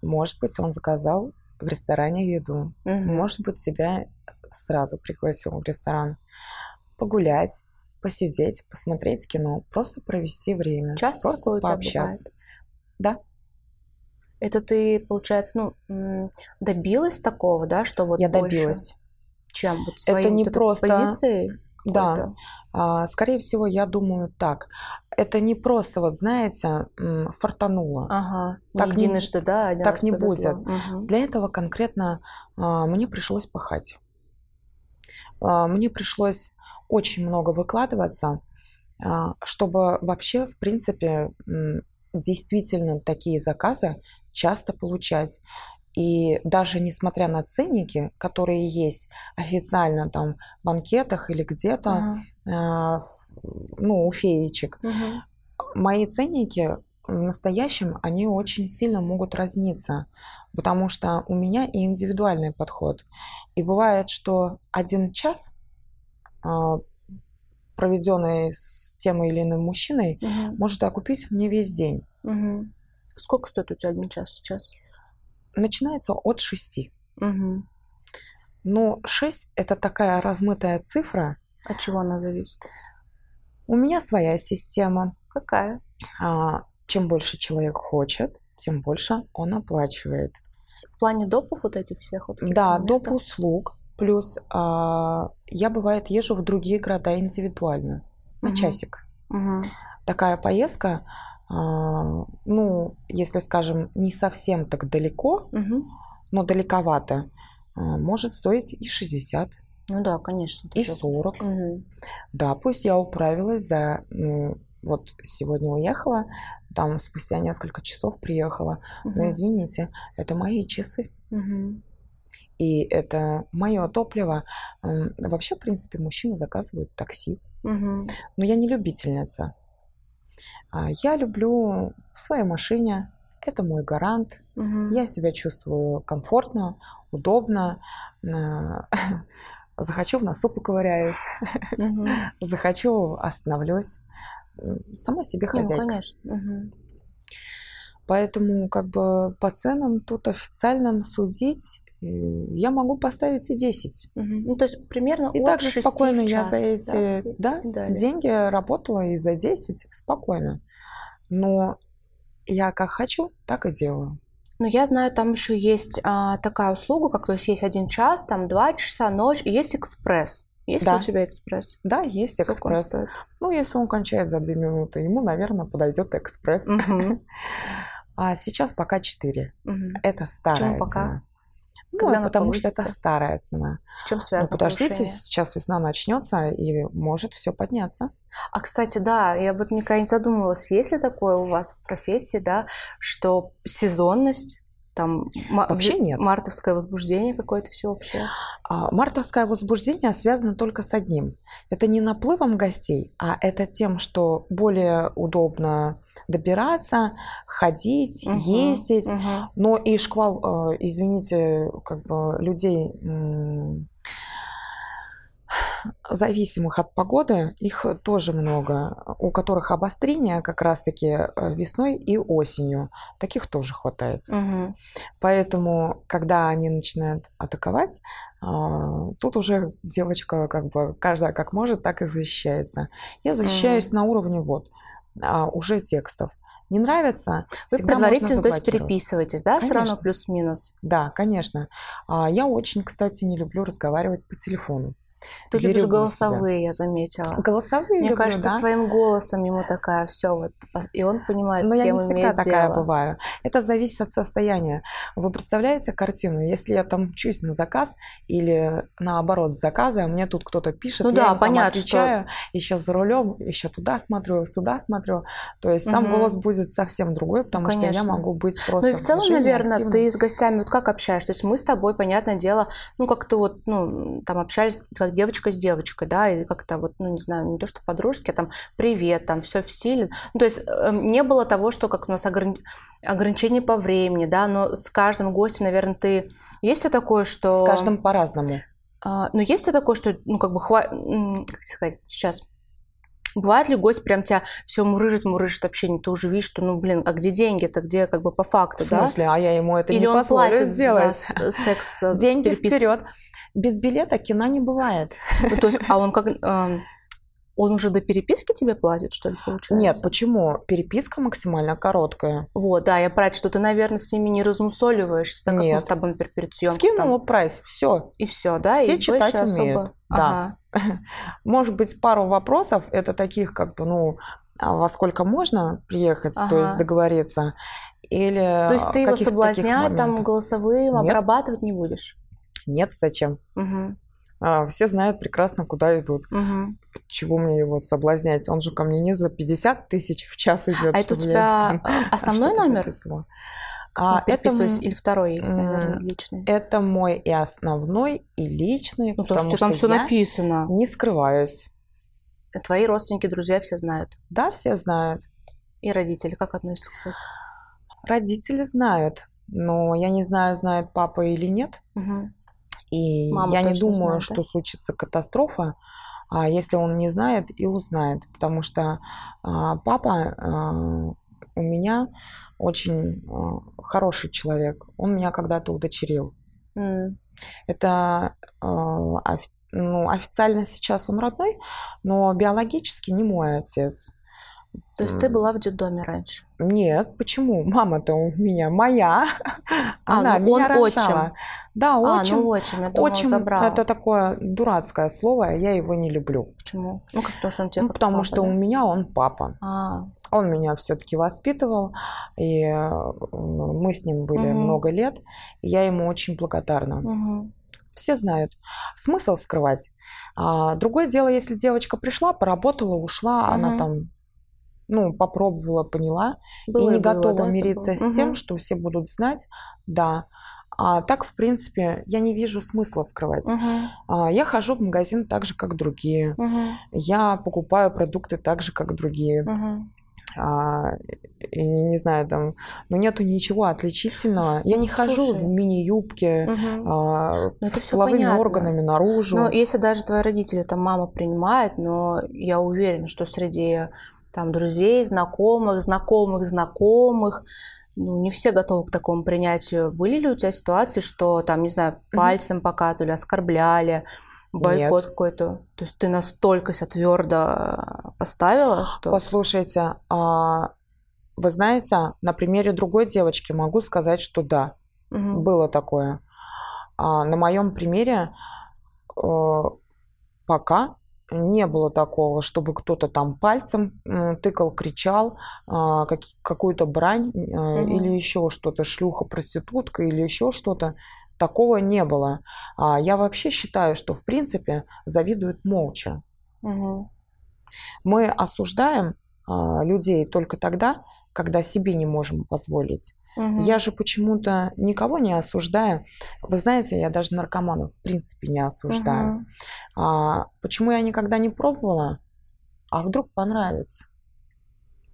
Может быть, он заказал в ресторане еду. Мгм. Может быть, тебя сразу пригласил в ресторан погулять, посидеть, посмотреть кино, просто провести время, Часто просто такое пообщаться. бывает? Да, Это ты, получается, ну, добилась такого, да, что вот я больше- добилась. Чем? Вот своей не вот просто- позицией? Да, а, скорее всего, я думаю так. Это не просто, вот знаете, фартануло. Ага. Так не не- единожды, да, один так не повезло. будет. Мгм. Для этого конкретно а, мне пришлось пахать. А, Мне пришлось очень много выкладываться, а, чтобы вообще, в принципе, действительно такие заказы часто получать. И даже несмотря на ценники, которые есть официально там в банкетах или где-то, а, ну, у феечек, Мгм. мои ценники в настоящем, они очень сильно могут разниться, потому что у меня и индивидуальный подход. И бывает, что один час, а, проведенный с тем или иным мужчиной, Мгм. может окупить мне весь день. Мгм. Сколько стоит у тебя один час сейчас? Начинается от 6. Мгм. Но 6 – это такая размытая цифра. От чего она зависит? У меня своя система. Какая? А, Чем больше человек хочет, тем больше он оплачивает. В плане допов вот этих всех вот Да, доп. услуг. Плюс а, я, бывает, езжу в другие города индивидуально, на Мгм. часик. Мгм. Такая поездка, а, ну, если, скажем, не совсем так далеко, Мгм. но далековато, а, может стоить и 60, Ну да, конечно. и же- 40. Мгм. Да, пусть я управилась за... ну, вот сегодня уехала, там спустя несколько часов приехала. Но Мгм. извините, это мои часы. Мгм. И это мое топливо. Вообще, в принципе, мужчины заказывают такси. Мгм. Но я не любительница. А Я люблю в своей машине. Это мой гарант. Мгм. Я себя чувствую комфортно, удобно. Захочу в носу поковыряюсь. Мгм. Захочу остановлюсь. Сама себе ну, хозяйка. конечно. Мгм. Поэтому как бы по ценам тут официальным судить я могу поставить и 10. Мгм. Ну, то есть примерно И также 6 спокойно я час, за эти да, далее. деньги работала и за 10 спокойно. Но я как хочу, так и делаю. Но я знаю, там еще есть а, такая услуга, как то есть есть один час, там два часа, ночь, и есть экспресс. Есть Да. ли у тебя экспресс? Да, есть Сколько экспресс. Ну, если он кончает за две минуты, ему, наверное, подойдет экспресс. Мгм, А сейчас пока 4. мгм. Это старая пока? цена. Ну, Когда она потому что это старая цена. С чем Ну, связано подождите, повышение? сейчас весна начнется, и может все подняться. А, кстати, да, я об этом никогда не задумывалась. Есть ли такое у вас в профессии, да, что сезонность, там, Вообще нет. мартовское возбуждение какое-то всеобщее? А Мартовское возбуждение связано только с одним. Это не наплывом гостей, а это тем, что более удобно добираться, ходить, Мгм, ездить. мгм. Но и шквал, э, извините, как бы людей зависимых от погоды, их тоже много, у которых обострение как раз-таки э, весной и осенью. Таких тоже хватает. Мгм. Поэтому, когда они начинают атаковать, а, тут уже девочка как бы каждая как может, так и защищается. Я защищаюсь на уровне вот а, уже текстов. Не нравится? Вы всегда предварительно, то есть переписываетесь, да, все равно Конечно. плюс-минус? Да, конечно. А, Я очень, кстати, не люблю разговаривать по телефону. Ты любишь Берегу себя. голосовые, я заметила. Голосовые Мне люблю, кажется, да. своим голосом ему такая, все, вот, и он понимает, Но с я кем не всегда такая дело. бываю. Это зависит от состояния. Вы представляете картину? Если я там учусь на заказ или наоборот с заказа, мне тут кто-то пишет, Ну я да, им там понятно, что- отвечаю, еще за рулем, еще туда смотрю, сюда смотрю. То есть там Мгм. голос будет совсем другой, потому что я конечно. могу быть просто Ну и в целом, движении, наверное, активной. ты с гостями вот как общаешься? То есть мы с тобой, понятное дело, ну как-то вот, ну, там общались как девочка с девочкой, да, и как-то вот, ну не знаю, не то что по-дружески, а там привет, там все в силе. Ну то есть э, не было того, что как у нас ограни- ограничение по времени, да, но с каждым гостем, наверное, ты... Есть ли такое, что... С каждым по-разному. А, ну, есть ли такое, что, ну, как бы, хва... м, как сказать, сейчас... Бывает ли гость прям тебя все мурыжит, мурыжит общение, ты уже видишь, что, ну, блин, а где деньги-то, где, как бы, по факту, В да? смысле, а я ему это Или не он платит сделать. за секс э, Деньги вперед. Без билета кино не бывает. Ну, то есть, а он как... эм, он уже до переписки тебе платит, что ли, получается? Нет, почему? Переписка максимально короткая. Вот, да, я про что ты, наверное, с ними не размусоливаешься, так как мы Нет. с тобой, например, перед съемкой Скинула там, прайс, все. и все, да? Все и читать больше особо... умеют, да. Ага. Может быть, пару вопросов, это таких, как бы, ну, а во сколько можно приехать, то есть Ага. договориться, или То есть ты его соблазнять, там, голосовым, Нет. обрабатывать не будешь? Нет, зачем? Угу. А, Все знают прекрасно, куда идут. Угу. Чего мне его соблазнять? Он же ко мне не за 50 тысяч в час идет, А это у я тебя э, основной номер? записывала. А, это, Или второй есть, наверное, личный? это мой и основной, и личный, Ну, потому что тебя там все я написано. не скрываюсь. Твои родственники, друзья все знают. Да, все знают. И родители как относятся, кстати? Родители знают, но я не знаю, знает папа или нет. Мгм. И Мама я не думаю, знает, да? что случится катастрофа, а если он не знает и узнает, потому что а, папа а, у меня очень хороший человек. Он меня когда-то удочерил. М. Это ну, официально сейчас он родной, но биологически не мой отец. То есть ты была в детдоме раньше? Нет, почему? Мама-то у меня моя. А, Она ну меня он рожала. отчим. Да, А, отчим. ну отчим, я думала, Отчим забрал. это такое дурацкое слово, я его не люблю. Почему? Ну, как то, что он тебе Ну, потому папа, что да? у меня он папа. А, Он меня все-таки воспитывал, и э, мы с ним были Мгм. много лет, и я ему очень благодарна. мгм. Все знают. Смысл скрывать. А, другое дело, если девочка пришла, поработала, ушла, она Мгм. там, ну, попробовала, поняла, Было и не было, готова да, мириться с тем, Мгм. что все будут знать, да. А так, в принципе, я не вижу смысла скрывать. Мгм. А, я хожу в магазин так же, как другие. Мгм. Я покупаю продукты так же, как другие. Мгм. А, и не знаю, там, ну нету ничего отличительного. Я не Ну, хожу слушай. в мини-юбке Мгм. а, Ну, с половыми органами наружу. Ну, если даже твои родители, там, мама принимает, но я уверена, что среди там друзей, знакомых, знакомых, знакомых, ну, не все готовы к такому принятию. Были ли у тебя ситуации, что там, не знаю, пальцем показывали, оскорбляли, бойкот какой-то? То есть ты настолько себя твердо поставила, что... Послушайте, а, Вы знаете, на примере другой девочки могу сказать, что да, Мгм. было такое. А на моем примере э, пока не было такого, чтобы кто-то там пальцем тыкал, кричал, а, каки- какую-то брань э, или еще что-то, шлюха, проститутка или еще что-то. Такого не было. А я вообще считаю, что в принципе завидуют молча. Мгм. Мы осуждаем людей только тогда, когда себе не можем позволить. Мгм. Я же почему-то никого не осуждаю. Вы знаете, я даже наркоманов в принципе не осуждаю. Мгм. А, почему я никогда не пробовала? А вдруг понравится?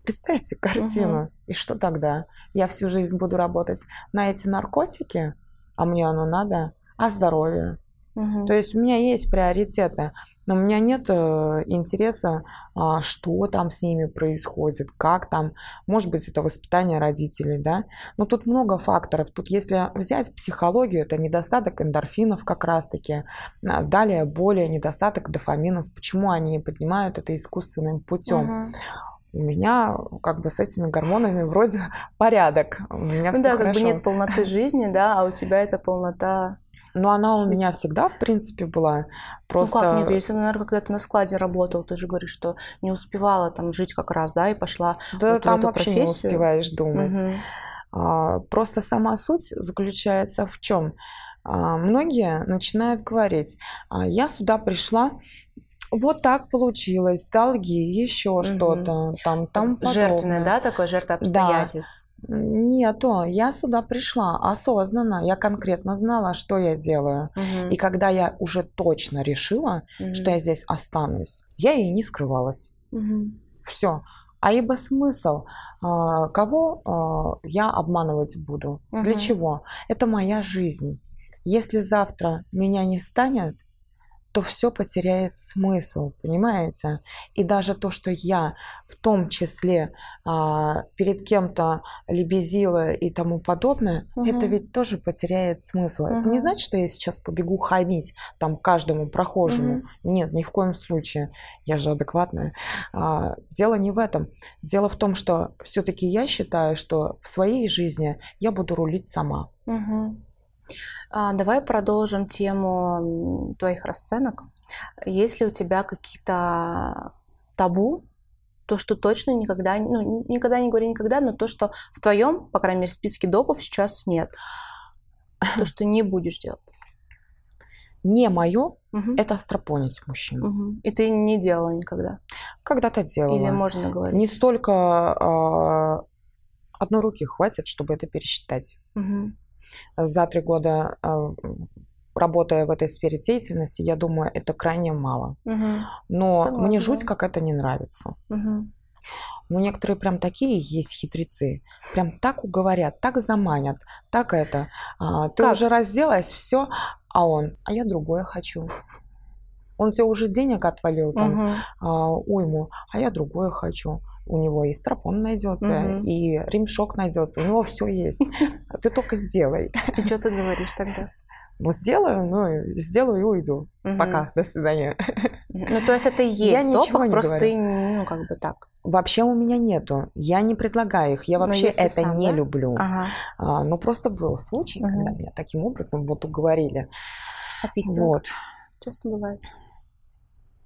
Представьте картину. И что тогда? Я всю жизнь буду работать на эти наркотики, а мне оно надо, а здоровье. Мгм. То есть у меня есть приоритеты, но у меня нет э, интереса, а, что там с ними происходит, как там, может быть, это воспитание родителей, да. Но тут много факторов. Тут если взять психологию, это недостаток эндорфинов как раз-таки, а, далее более недостаток дофаминов. Почему они поднимают это искусственным путем? Мгм. У меня как бы с этими гормонами вроде порядок. У меня Ну все да, как хорошо. бы нет полноты жизни, да, а у тебя это полнота. Но она у меня всегда, в принципе, была. Просто... Ну как нет, если, наверное, когда ты на складе работал, ты же говоришь, что не успевала там жить как раз, да, и пошла. Да вот в там эту вообще не профессию. успеваешь думать. Мгм. А, Просто сама суть заключается в чем? Многие начинают говорить, «А, я сюда пришла, вот так получилось, долги, еще Мгм. что-то, там, там Жертвенное, подобное». да, такое жертва Да. Нету, я сюда пришла осознанно, я конкретно знала, что я делаю. Мгм. И когда я уже точно решила, Мгм. что я здесь останусь, я и не скрывалась. Мгм. Все. А ибо смысл? А, Кого а, я обманывать буду? Для Мгм. чего? Это моя жизнь. Если завтра меня не станет, то все потеряет смысл, понимаете? И даже то, что я в том числе а, перед кем-то лебезила и тому подобное, Мгм. это ведь тоже потеряет смысл. Это не значит, что я сейчас побегу хамить там каждому прохожему. Мгм. Нет, ни в коем случае. Я же адекватная. А, дело не в этом. Дело в том, что все-таки я считаю, что в своей жизни я буду рулить сама. Мгм. А, давай продолжим тему твоих расценок. Есть ли у тебя какие-то табу, то, что точно никогда, ну, никогда не говори никогда, но то, что в твоем, по крайней мере, списке допов сейчас нет. То, что не будешь делать. Не мое Мгм. это астропонить мужчин. Мгм. И ты не делала никогда. Когда-то делала. Или можно говорить. Не столько а, одной руки хватит, чтобы это пересчитать. Мгм. За три года а, работая в этой сфере деятельности, я думаю, это крайне мало. Мгм. Но Согласна. мне жуть как это не нравится. Мгм. Ну, некоторые прям такие есть хитрецы. Прям так уговорят, так заманят, так это. А, ты Как? уже разделась, все, а он, а я другое хочу. Он тебе уже денег отвалил там а, уйму, а я другое хочу. У него и стропон найдется, Мгм. и римшок найдется, у него все есть. А Ты только сделай. И что ты говоришь тогда? Ну, сделаю, ну, сделаю и уйду. Мгм. Пока, до свидания. Ну, то есть это и есть Я в ничего допах, не просто говорю. ну, как бы так. Вообще у меня нету. Я не предлагаю их. Я вообще это сам, не да? люблю. Ага. А, но просто был случай, Мгм. когда меня таким образом вот уговорили. А фистинг Вот. часто бывает.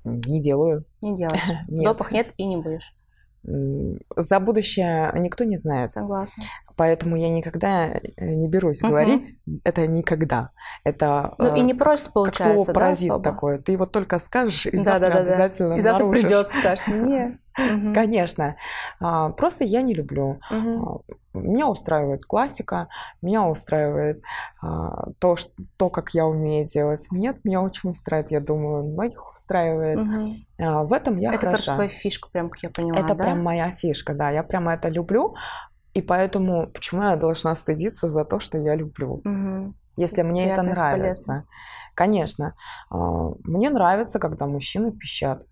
Не делаю. Не делаешь. Нет. допах нет и не будешь. За будущее никто не знает. Согласна. Поэтому я никогда э, не берусь Мгм. говорить. Это никогда. Это Ну и э, не просит, как получается, слово да, паразит особо? такое. Ты его только скажешь, и Да, завтра да, да, да. обязательно И завтра нарушишь. придет, скажешь, не. Мгм. Конечно. А, Просто я не люблю. А, Меня устраивает классика, меня устраивает а, то, ш- то, как я умею делать. Нет, меня очень устраивает, я думаю, многих устраивает. А, В этом я Это, короче, хороша. твоя фишка, прям, как я поняла, Это да? прям моя фишка, да. Я прямо это люблю. И поэтому почему я должна стыдиться за то, что я люблю? Мгм. Если мне это Приятно и нравится. бесполезно. Конечно. Мне нравится, когда мужчины пищат.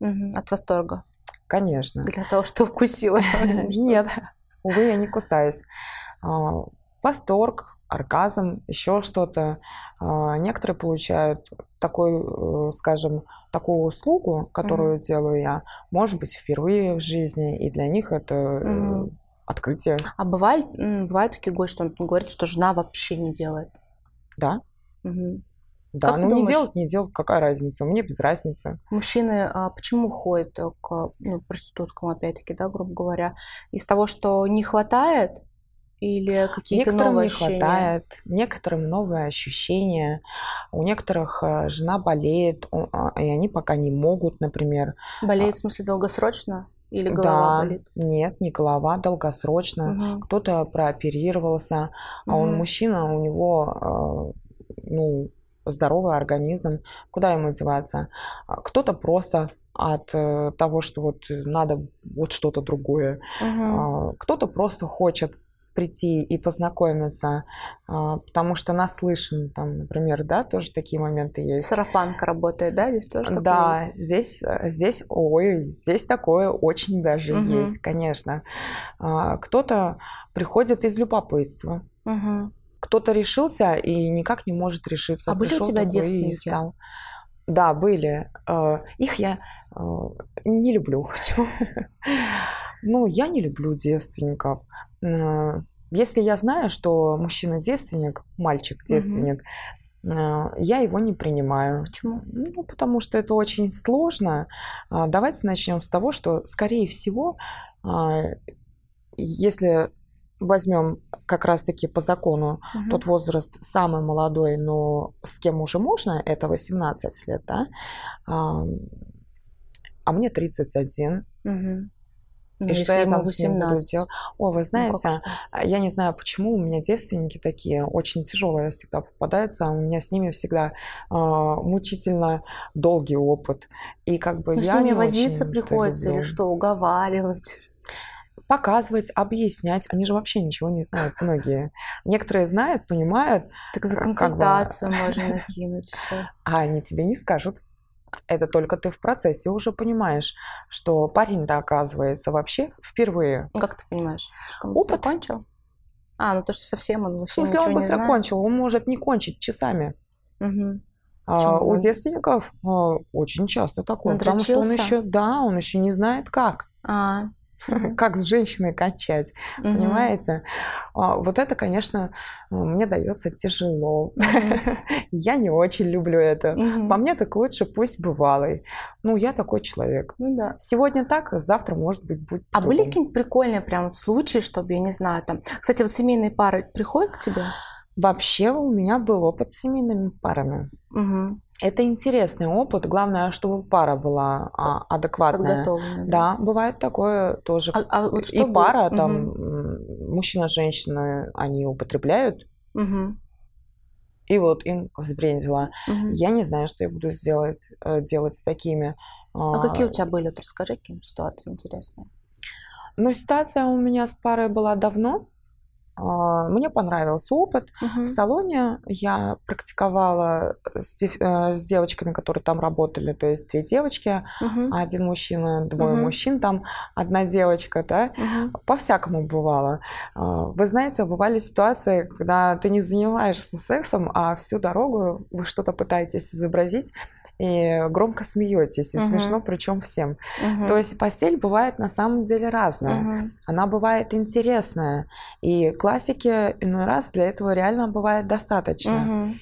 Мгм. От восторга. Конечно. Для того, что укусила. Нет, увы, я не кусаюсь. А, Восторг, оргазм, еще что-то. А, Некоторые получают такой, э, скажем, такую услугу, которую делаю я, может быть, впервые в жизни, и для них это Мгм. открытие. А бывает, бывают такие гости, что он говорит, что жена вообще не делает? Да. Угу. Да, Как ну не думаешь? делать, не делать, какая разница? Мне без разницы. Мужчины а, почему ходят к ну, проституткам, опять-таки, да, грубо говоря? Из того, что не хватает или какие-то Некоторым новые не ощущения? хватает, некоторым новые ощущения. У некоторых э, жена болеет, а, и они пока не могут, например. Болеет, в смысле, долгосрочно? Или голова да, болит? нет, не голова, долгосрочно. Мгм. Кто-то прооперировался, а он мужчина, у него, э, ну, здоровый организм, куда ему деваться? А Кто-то просто от э, того, что вот надо вот что-то другое. А, Кто-то просто хочет прийти и познакомиться, а, потому что наслышан, там, например, да, тоже такие моменты есть. Сарафанка работает, да? Здесь тоже такое Да, есть? здесь, э, здесь, ой, здесь такое очень даже Мгм. есть, конечно. Кто-то приходит из любопытства, Мгм. Кто-то решился и никак не может решиться. А были у Пришел тебя такой и девственники? стал. Да, были. Э, Их я э, не люблю. Почему? Ну, я не люблю девственников. Э, Если я знаю, что мужчина девственник, мальчик девственник, я его не принимаю. Почему? Ну, потому что это очень сложно. Давайте начнем с того, что, скорее всего, если возьмем как раз-таки по закону Мгм. тот возраст самый молодой, но с кем уже можно, это 18 лет, да, а а мне 31. Мгм. Ну, И если что я там с ним буду 18. делать? О, вы Ну, знаете, а, я не знаю, почему у меня девственники такие очень тяжелые всегда попадаются. У меня с ними всегда а, мучительно долгий опыт. И как бы Ну, я с ними возиться приходится или что, уговаривать? Показывать, объяснять. Они же вообще ничего не знают, многие. Некоторые знают, понимают, Так за Как- как бы- консультацию можно накинуть всё. а они тебе не скажут. Это только ты в процессе уже понимаешь, что парень-то оказывается вообще впервые. Ну, Как ты понимаешь? Опыт. кончил? А, ну то, что совсем он В смысле, он быстро кончил, он может не кончить часами. А у девственников а, очень часто такое, потому что он Надрочился? еще, да, он еще не знает как, А. как с женщиной кончать, мгм. понимаете? А, Вот это, конечно, мне дается тяжело. Я не очень люблю это. По мне так лучше пусть бывалый. Ну, я такой человек. Ну да. Сегодня так, завтра, может быть, будет А были какие-нибудь прикольные прям вот случаи, чтобы, я не знаю, там... Кстати, вот семейные пары приходят к тебе? Вообще у меня был опыт с семейными парами. Угу. Это интересный опыт. Главное, чтобы пара была а, адекватная. Подготовленные. Да, бывает такое тоже. А, а вот И пара, там, Мгм. м, мужчина, женщина, они употребляют, Мгм. и вот им взбрендило. Мгм. Я не знаю, что я буду сделать, э, делать с такими. А какие у тебя были? Вот расскажи, какие ситуации интересные. Ну, ситуация у меня с парой была давно. А, Мне понравился опыт. Мгм. В салоне я практиковала с, э, с девочками, которые там работали, то есть две девочки, Мгм. один мужчина, двое Мгм. мужчин, там одна девочка, да. Мгм. По-всякому бывало. А, Вы знаете, бывали ситуации, когда ты не занимаешься сексом, а всю дорогу вы что-то пытаетесь изобразить и громко смеетесь, и Мгм. смешно причем всем. Мгм. То есть постель бывает на самом деле разная. Мгм. Она бывает интересная. И классики иной раз для этого реально бывает достаточно.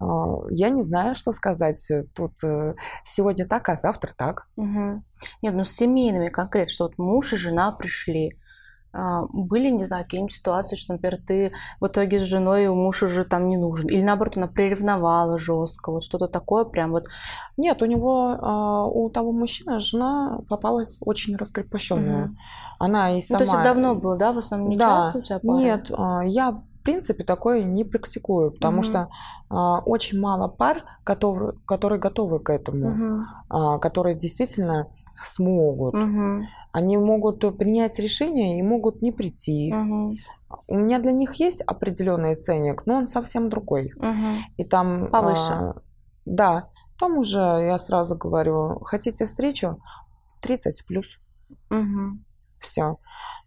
А, Я не знаю, что сказать. Тут э, сегодня так, а завтра так. Мгм. Нет, ну с семейными конкретно, что вот муж и жена пришли. А, Были, не знаю, какие-нибудь ситуации, что, например, ты в итоге с женой, муж уже там не нужен. Или наоборот, она приревновала жестко. Вот что-то такое прям вот. Нет, у него, а, у того мужчины жена попалась очень раскрепощенная. Мгм. Она и Ну, сама... то есть это давно было, да? В основном не Да. часто у тебя пары? Нет, а, я в принципе такое не практикую, потому Мгм. что очень мало пар, которые, которые готовы к этому, а, которые действительно смогут. Мгм. Они могут принять решение и могут не прийти. Мгм. У меня для них есть определенный ценник, но он совсем другой. Мгм. И там... Повыше. а, да, там уже я сразу говорю, хотите встречу? 30 плюс. Мгм. Все.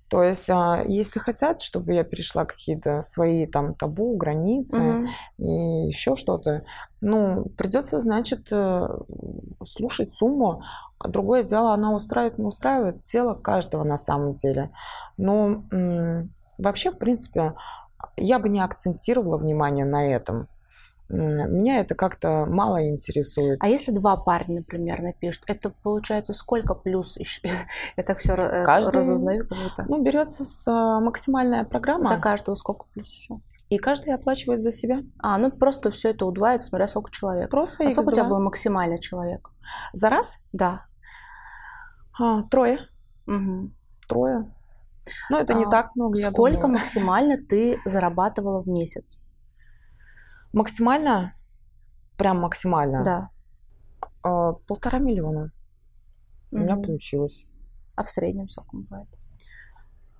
То есть, а, если хотят, чтобы я перешла какие-то свои там табу, границы Мгм. и еще что-то, ну, придется, значит, э, слушать сумму. Другое дело, она устраивает, не устраивает. Дело каждого на самом деле. Но м- вообще, в принципе, я бы не акцентировала внимание на этом. Меня это как-то мало интересует. А если два парня, например, напишут, это получается сколько плюс еще? Так все Каждый, разузнаю как будто. Ну, берется с а, максимальная программа. За каждого сколько плюс еще? И каждый оплачивает за себя. А, ну просто все это удваивает, смотря сколько человек. Просто а сколько у тебя было максимальный человек? За раз? Да. А, трое. Угу. Трое. Ну, это а, не так много, Сколько максимально ты зарабатывала в месяц? Максимально? Прям максимально? Да. А, полтора миллиона. У меня получилось. А в среднем сколько бывает?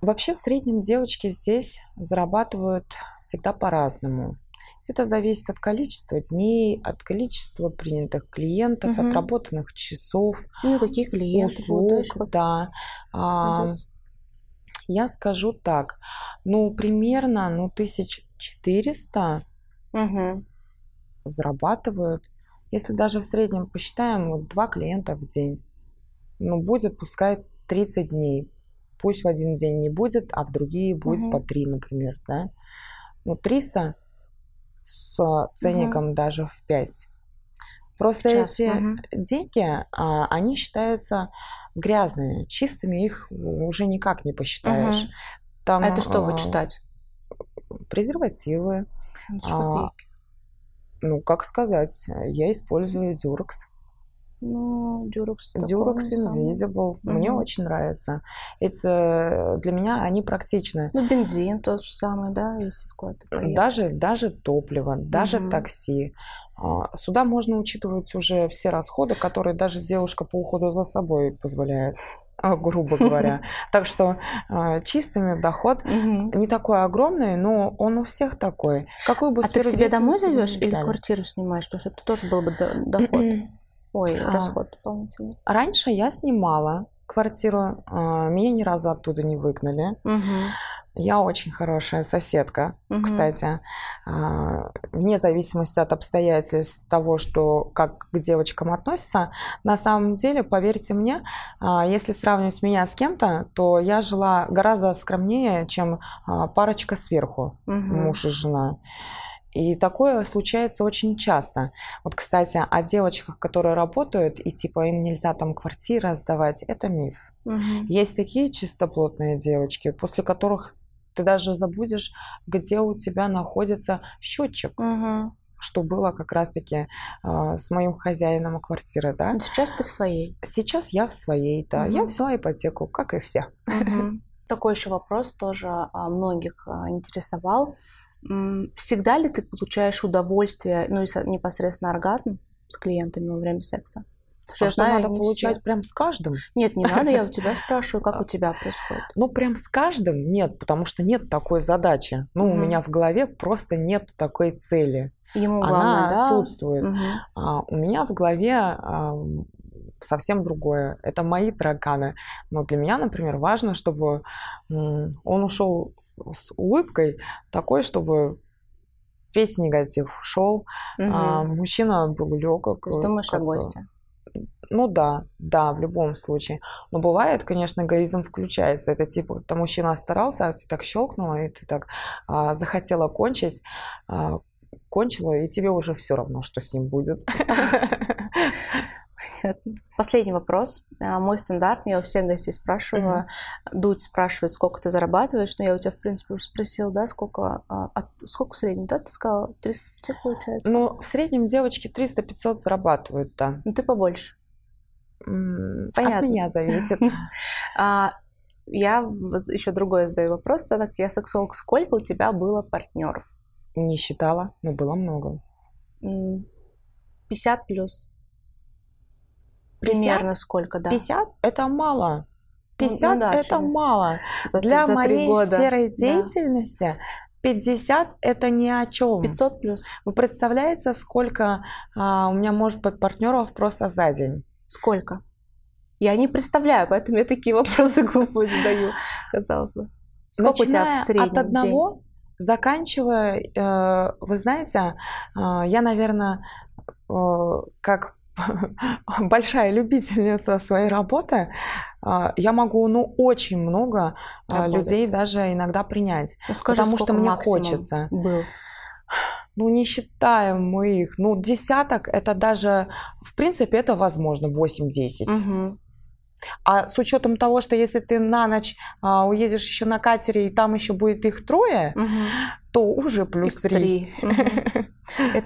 Вообще в среднем девочки здесь зарабатывают всегда по-разному. Это зависит от количества дней, от количества принятых клиентов, угу. отработанных часов. Ну, каких клиентов? Услуг, да. А, я скажу так, ну, примерно, ну, 1400 угу. зарабатывают. Если даже в среднем посчитаем, вот два клиента в день, ну, будет пускай 30 дней Пусть в один день не будет, а в другие будет угу. по три, например, да. Ну, 300 с ценником угу. даже в 5. Просто час. эти угу. деньги, а, они считаются грязными, чистыми их уже никак не посчитаешь. Угу. Там, а это что а, вычитать? Презервативы. А, ну, как сказать, я использую дюрекс. Ну, Durex. Durex Invisible. Угу. Мне очень нравится. Это для меня они практичны. Ну, бензин тот же самый, да, если куда-то Даже, даже топливо, даже угу. такси. А, сюда можно учитывать уже все расходы, которые даже девушка по уходу за собой позволяет грубо говоря. Так что а, чистыми доход не такой огромный, но он у всех такой. Какую бы а ты к себе домой зовешь или квартиру снимаешь? Потому что это тоже был бы доход. Ой, а, расход дополнительный. Раньше я снимала квартиру, а, меня ни разу оттуда не выгнали. Угу. Я очень хорошая соседка, угу. кстати, а, вне зависимости от обстоятельств того, что как к девочкам относятся. На самом деле, поверьте мне, а, если сравнивать меня с кем-то, то я жила гораздо скромнее, чем а, парочка сверху, угу. муж и жена. И такое случается очень часто. Вот, кстати, о девочках, которые работают, и типа им нельзя там квартиры сдавать, это миф. Угу. Есть такие чистоплотные девочки, после которых ты даже забудешь, где у тебя находится счетчик. Угу. Что было как раз-таки э, с моим хозяином квартиры, да? Сейчас ты в своей. Сейчас я в своей, да. Угу. Я взяла ипотеку, как и все. Угу. Такой еще вопрос тоже а, многих а, интересовал. Всегда ли ты получаешь удовольствие, ну и непосредственно оргазм с клиентами во время секса? Что, а что знаю, надо получать все. прям с каждым? Нет, не надо, я у тебя спрашиваю, как у тебя происходит. Ну, прям с каждым нет, потому что нет такой задачи. Ну, угу. у меня в голове просто нет такой цели. Ему главное, Она да? отсутствует. Угу. А, у меня в голове а, совсем другое. Это мои тараканы. Но для меня, например, важно, чтобы он ушел с улыбкой такой, чтобы весь негатив ушел. Угу. А, мужчина был легок. Ты думаешь как, о госте? Ну да, да, в любом случае. Но бывает, конечно, эгоизм включается. Это типа, там мужчина старался, а ты так щелкнула, и ты так а, захотела кончить, а, кончила, и тебе уже все равно, что с ним будет. Понятно. Последний вопрос. А, мой стандарт, я у всех гостей спрашиваю. Mm-hmm. Дудь спрашивает, сколько ты зарабатываешь. Но я у тебя, в принципе, уже спросила, да, сколько, а, сколько в среднем, да, ты сказала? 300-500 получается? Ну, в среднем девочки 300-500 зарабатывают, да. Ну, ты побольше. Понятно. От меня зависит. А, я еще другой задаю вопрос, так как я сексолог. Сколько у тебя было партнеров? Не считала, но было много. 50 плюс. Примерно сколько, да? 50 это мало. 50 ну, да, это мало. За, Для за моей года. сферы деятельности да. 50 это ни о чем. 500 плюс. Вы представляете, сколько а, у меня может быть партнеров просто за день? Сколько? Я не представляю, поэтому я такие вопросы глупые задаю, казалось бы. Сколько Начиная у тебя в среднем от одного, день? заканчивая, э, вы знаете, э, я, наверное, э, как большая любительница своей работы, а, я могу, ну, очень много а, Работать. людей даже иногда принять. Ну, скажи, потому что мне хочется. Был? Ну, не считаем мы их. Ну, десяток, это даже, в принципе, это возможно, 8-10. Угу. А с учетом того, что если ты на ночь а, уедешь еще на катере, и там еще будет их трое, угу. то уже плюс три.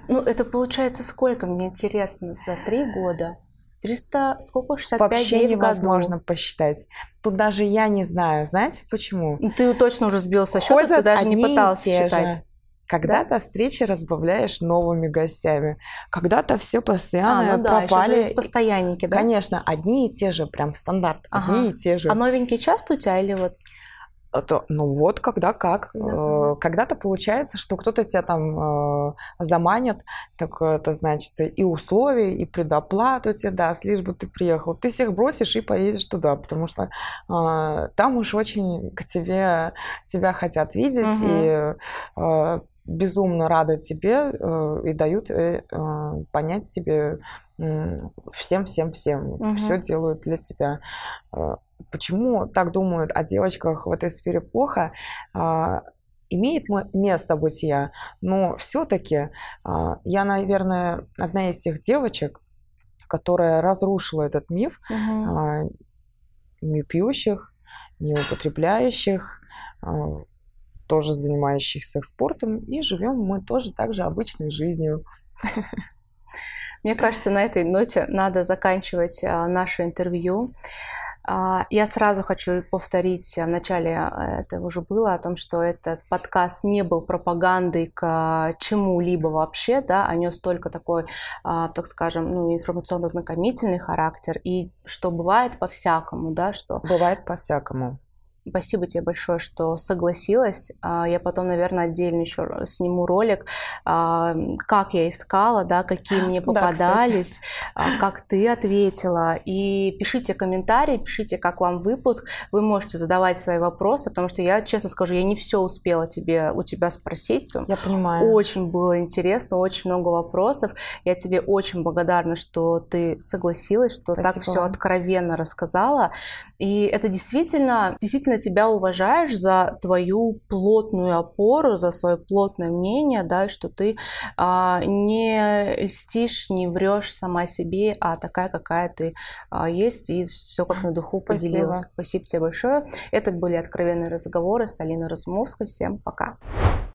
Ну, это получается сколько, мне интересно, за три года? 300, сколько, 65 Вообще дней невозможно посчитать. Тут даже я не знаю. Знаете почему? Ты точно уже сбил со счета, ты даже не пытался считать. Же. Когда-то да? встречи разбавляешь новыми гостями. Когда-то все постоянно а, ну да, пропали. Еще же постоянники, да? Конечно, одни и те же, прям стандарт, ага. одни и те же. А новенькие часто у тебя или вот? то, ну вот, когда как. Да. Когда-то получается, что кто-то тебя там э, заманит, так это значит и условия, и предоплату тебе даст, лишь бы ты приехал. Ты всех бросишь и поедешь туда, потому что э, там уж очень к тебе тебя хотят видеть угу. и э, безумно рады тебе э, и дают э, э, понять тебе всем, всем, всем. Угу. Все делают для тебя. Почему так думают о девочках в этой сфере плохо? Э, имеет место бытия, но все-таки э, я, наверное, одна из тех девочек, которая разрушила этот миф угу. не пьющих, не употребляющих, тоже занимающихся спортом, и живем мы тоже так же обычной жизнью. Мне кажется, на этой ноте надо заканчивать а, наше интервью. А, я сразу хочу повторить, а, в начале это уже было, о том, что этот подкаст не был пропагандой к чему-либо вообще, да, а нес только такой, так скажем, ну, информационно-знакомительный характер, и что бывает по-всякому, да, что... Бывает по-всякому. Спасибо тебе большое, что согласилась. А, я потом, наверное, отдельно еще сниму ролик, а, как я искала, да, какие мне попадались, да, как ты ответила. И пишите комментарии, пишите, как вам выпуск. Вы можете задавать свои вопросы, потому что я, честно скажу, я не все успела тебе, у тебя спросить. Я понимаю. Очень было интересно, очень много вопросов. Я тебе очень благодарна, что ты согласилась, что Спасибо. так все откровенно рассказала. И это действительно, действительно тебя уважаешь за твою плотную опору, за свое плотное мнение, да, что ты а, не льстишь, не врешь сама себе, а такая, какая ты а, есть, и все как на духу поделилась. Спасибо. Спасибо тебе большое. Это были откровенные разговоры с Алиной Разумовской. Всем пока.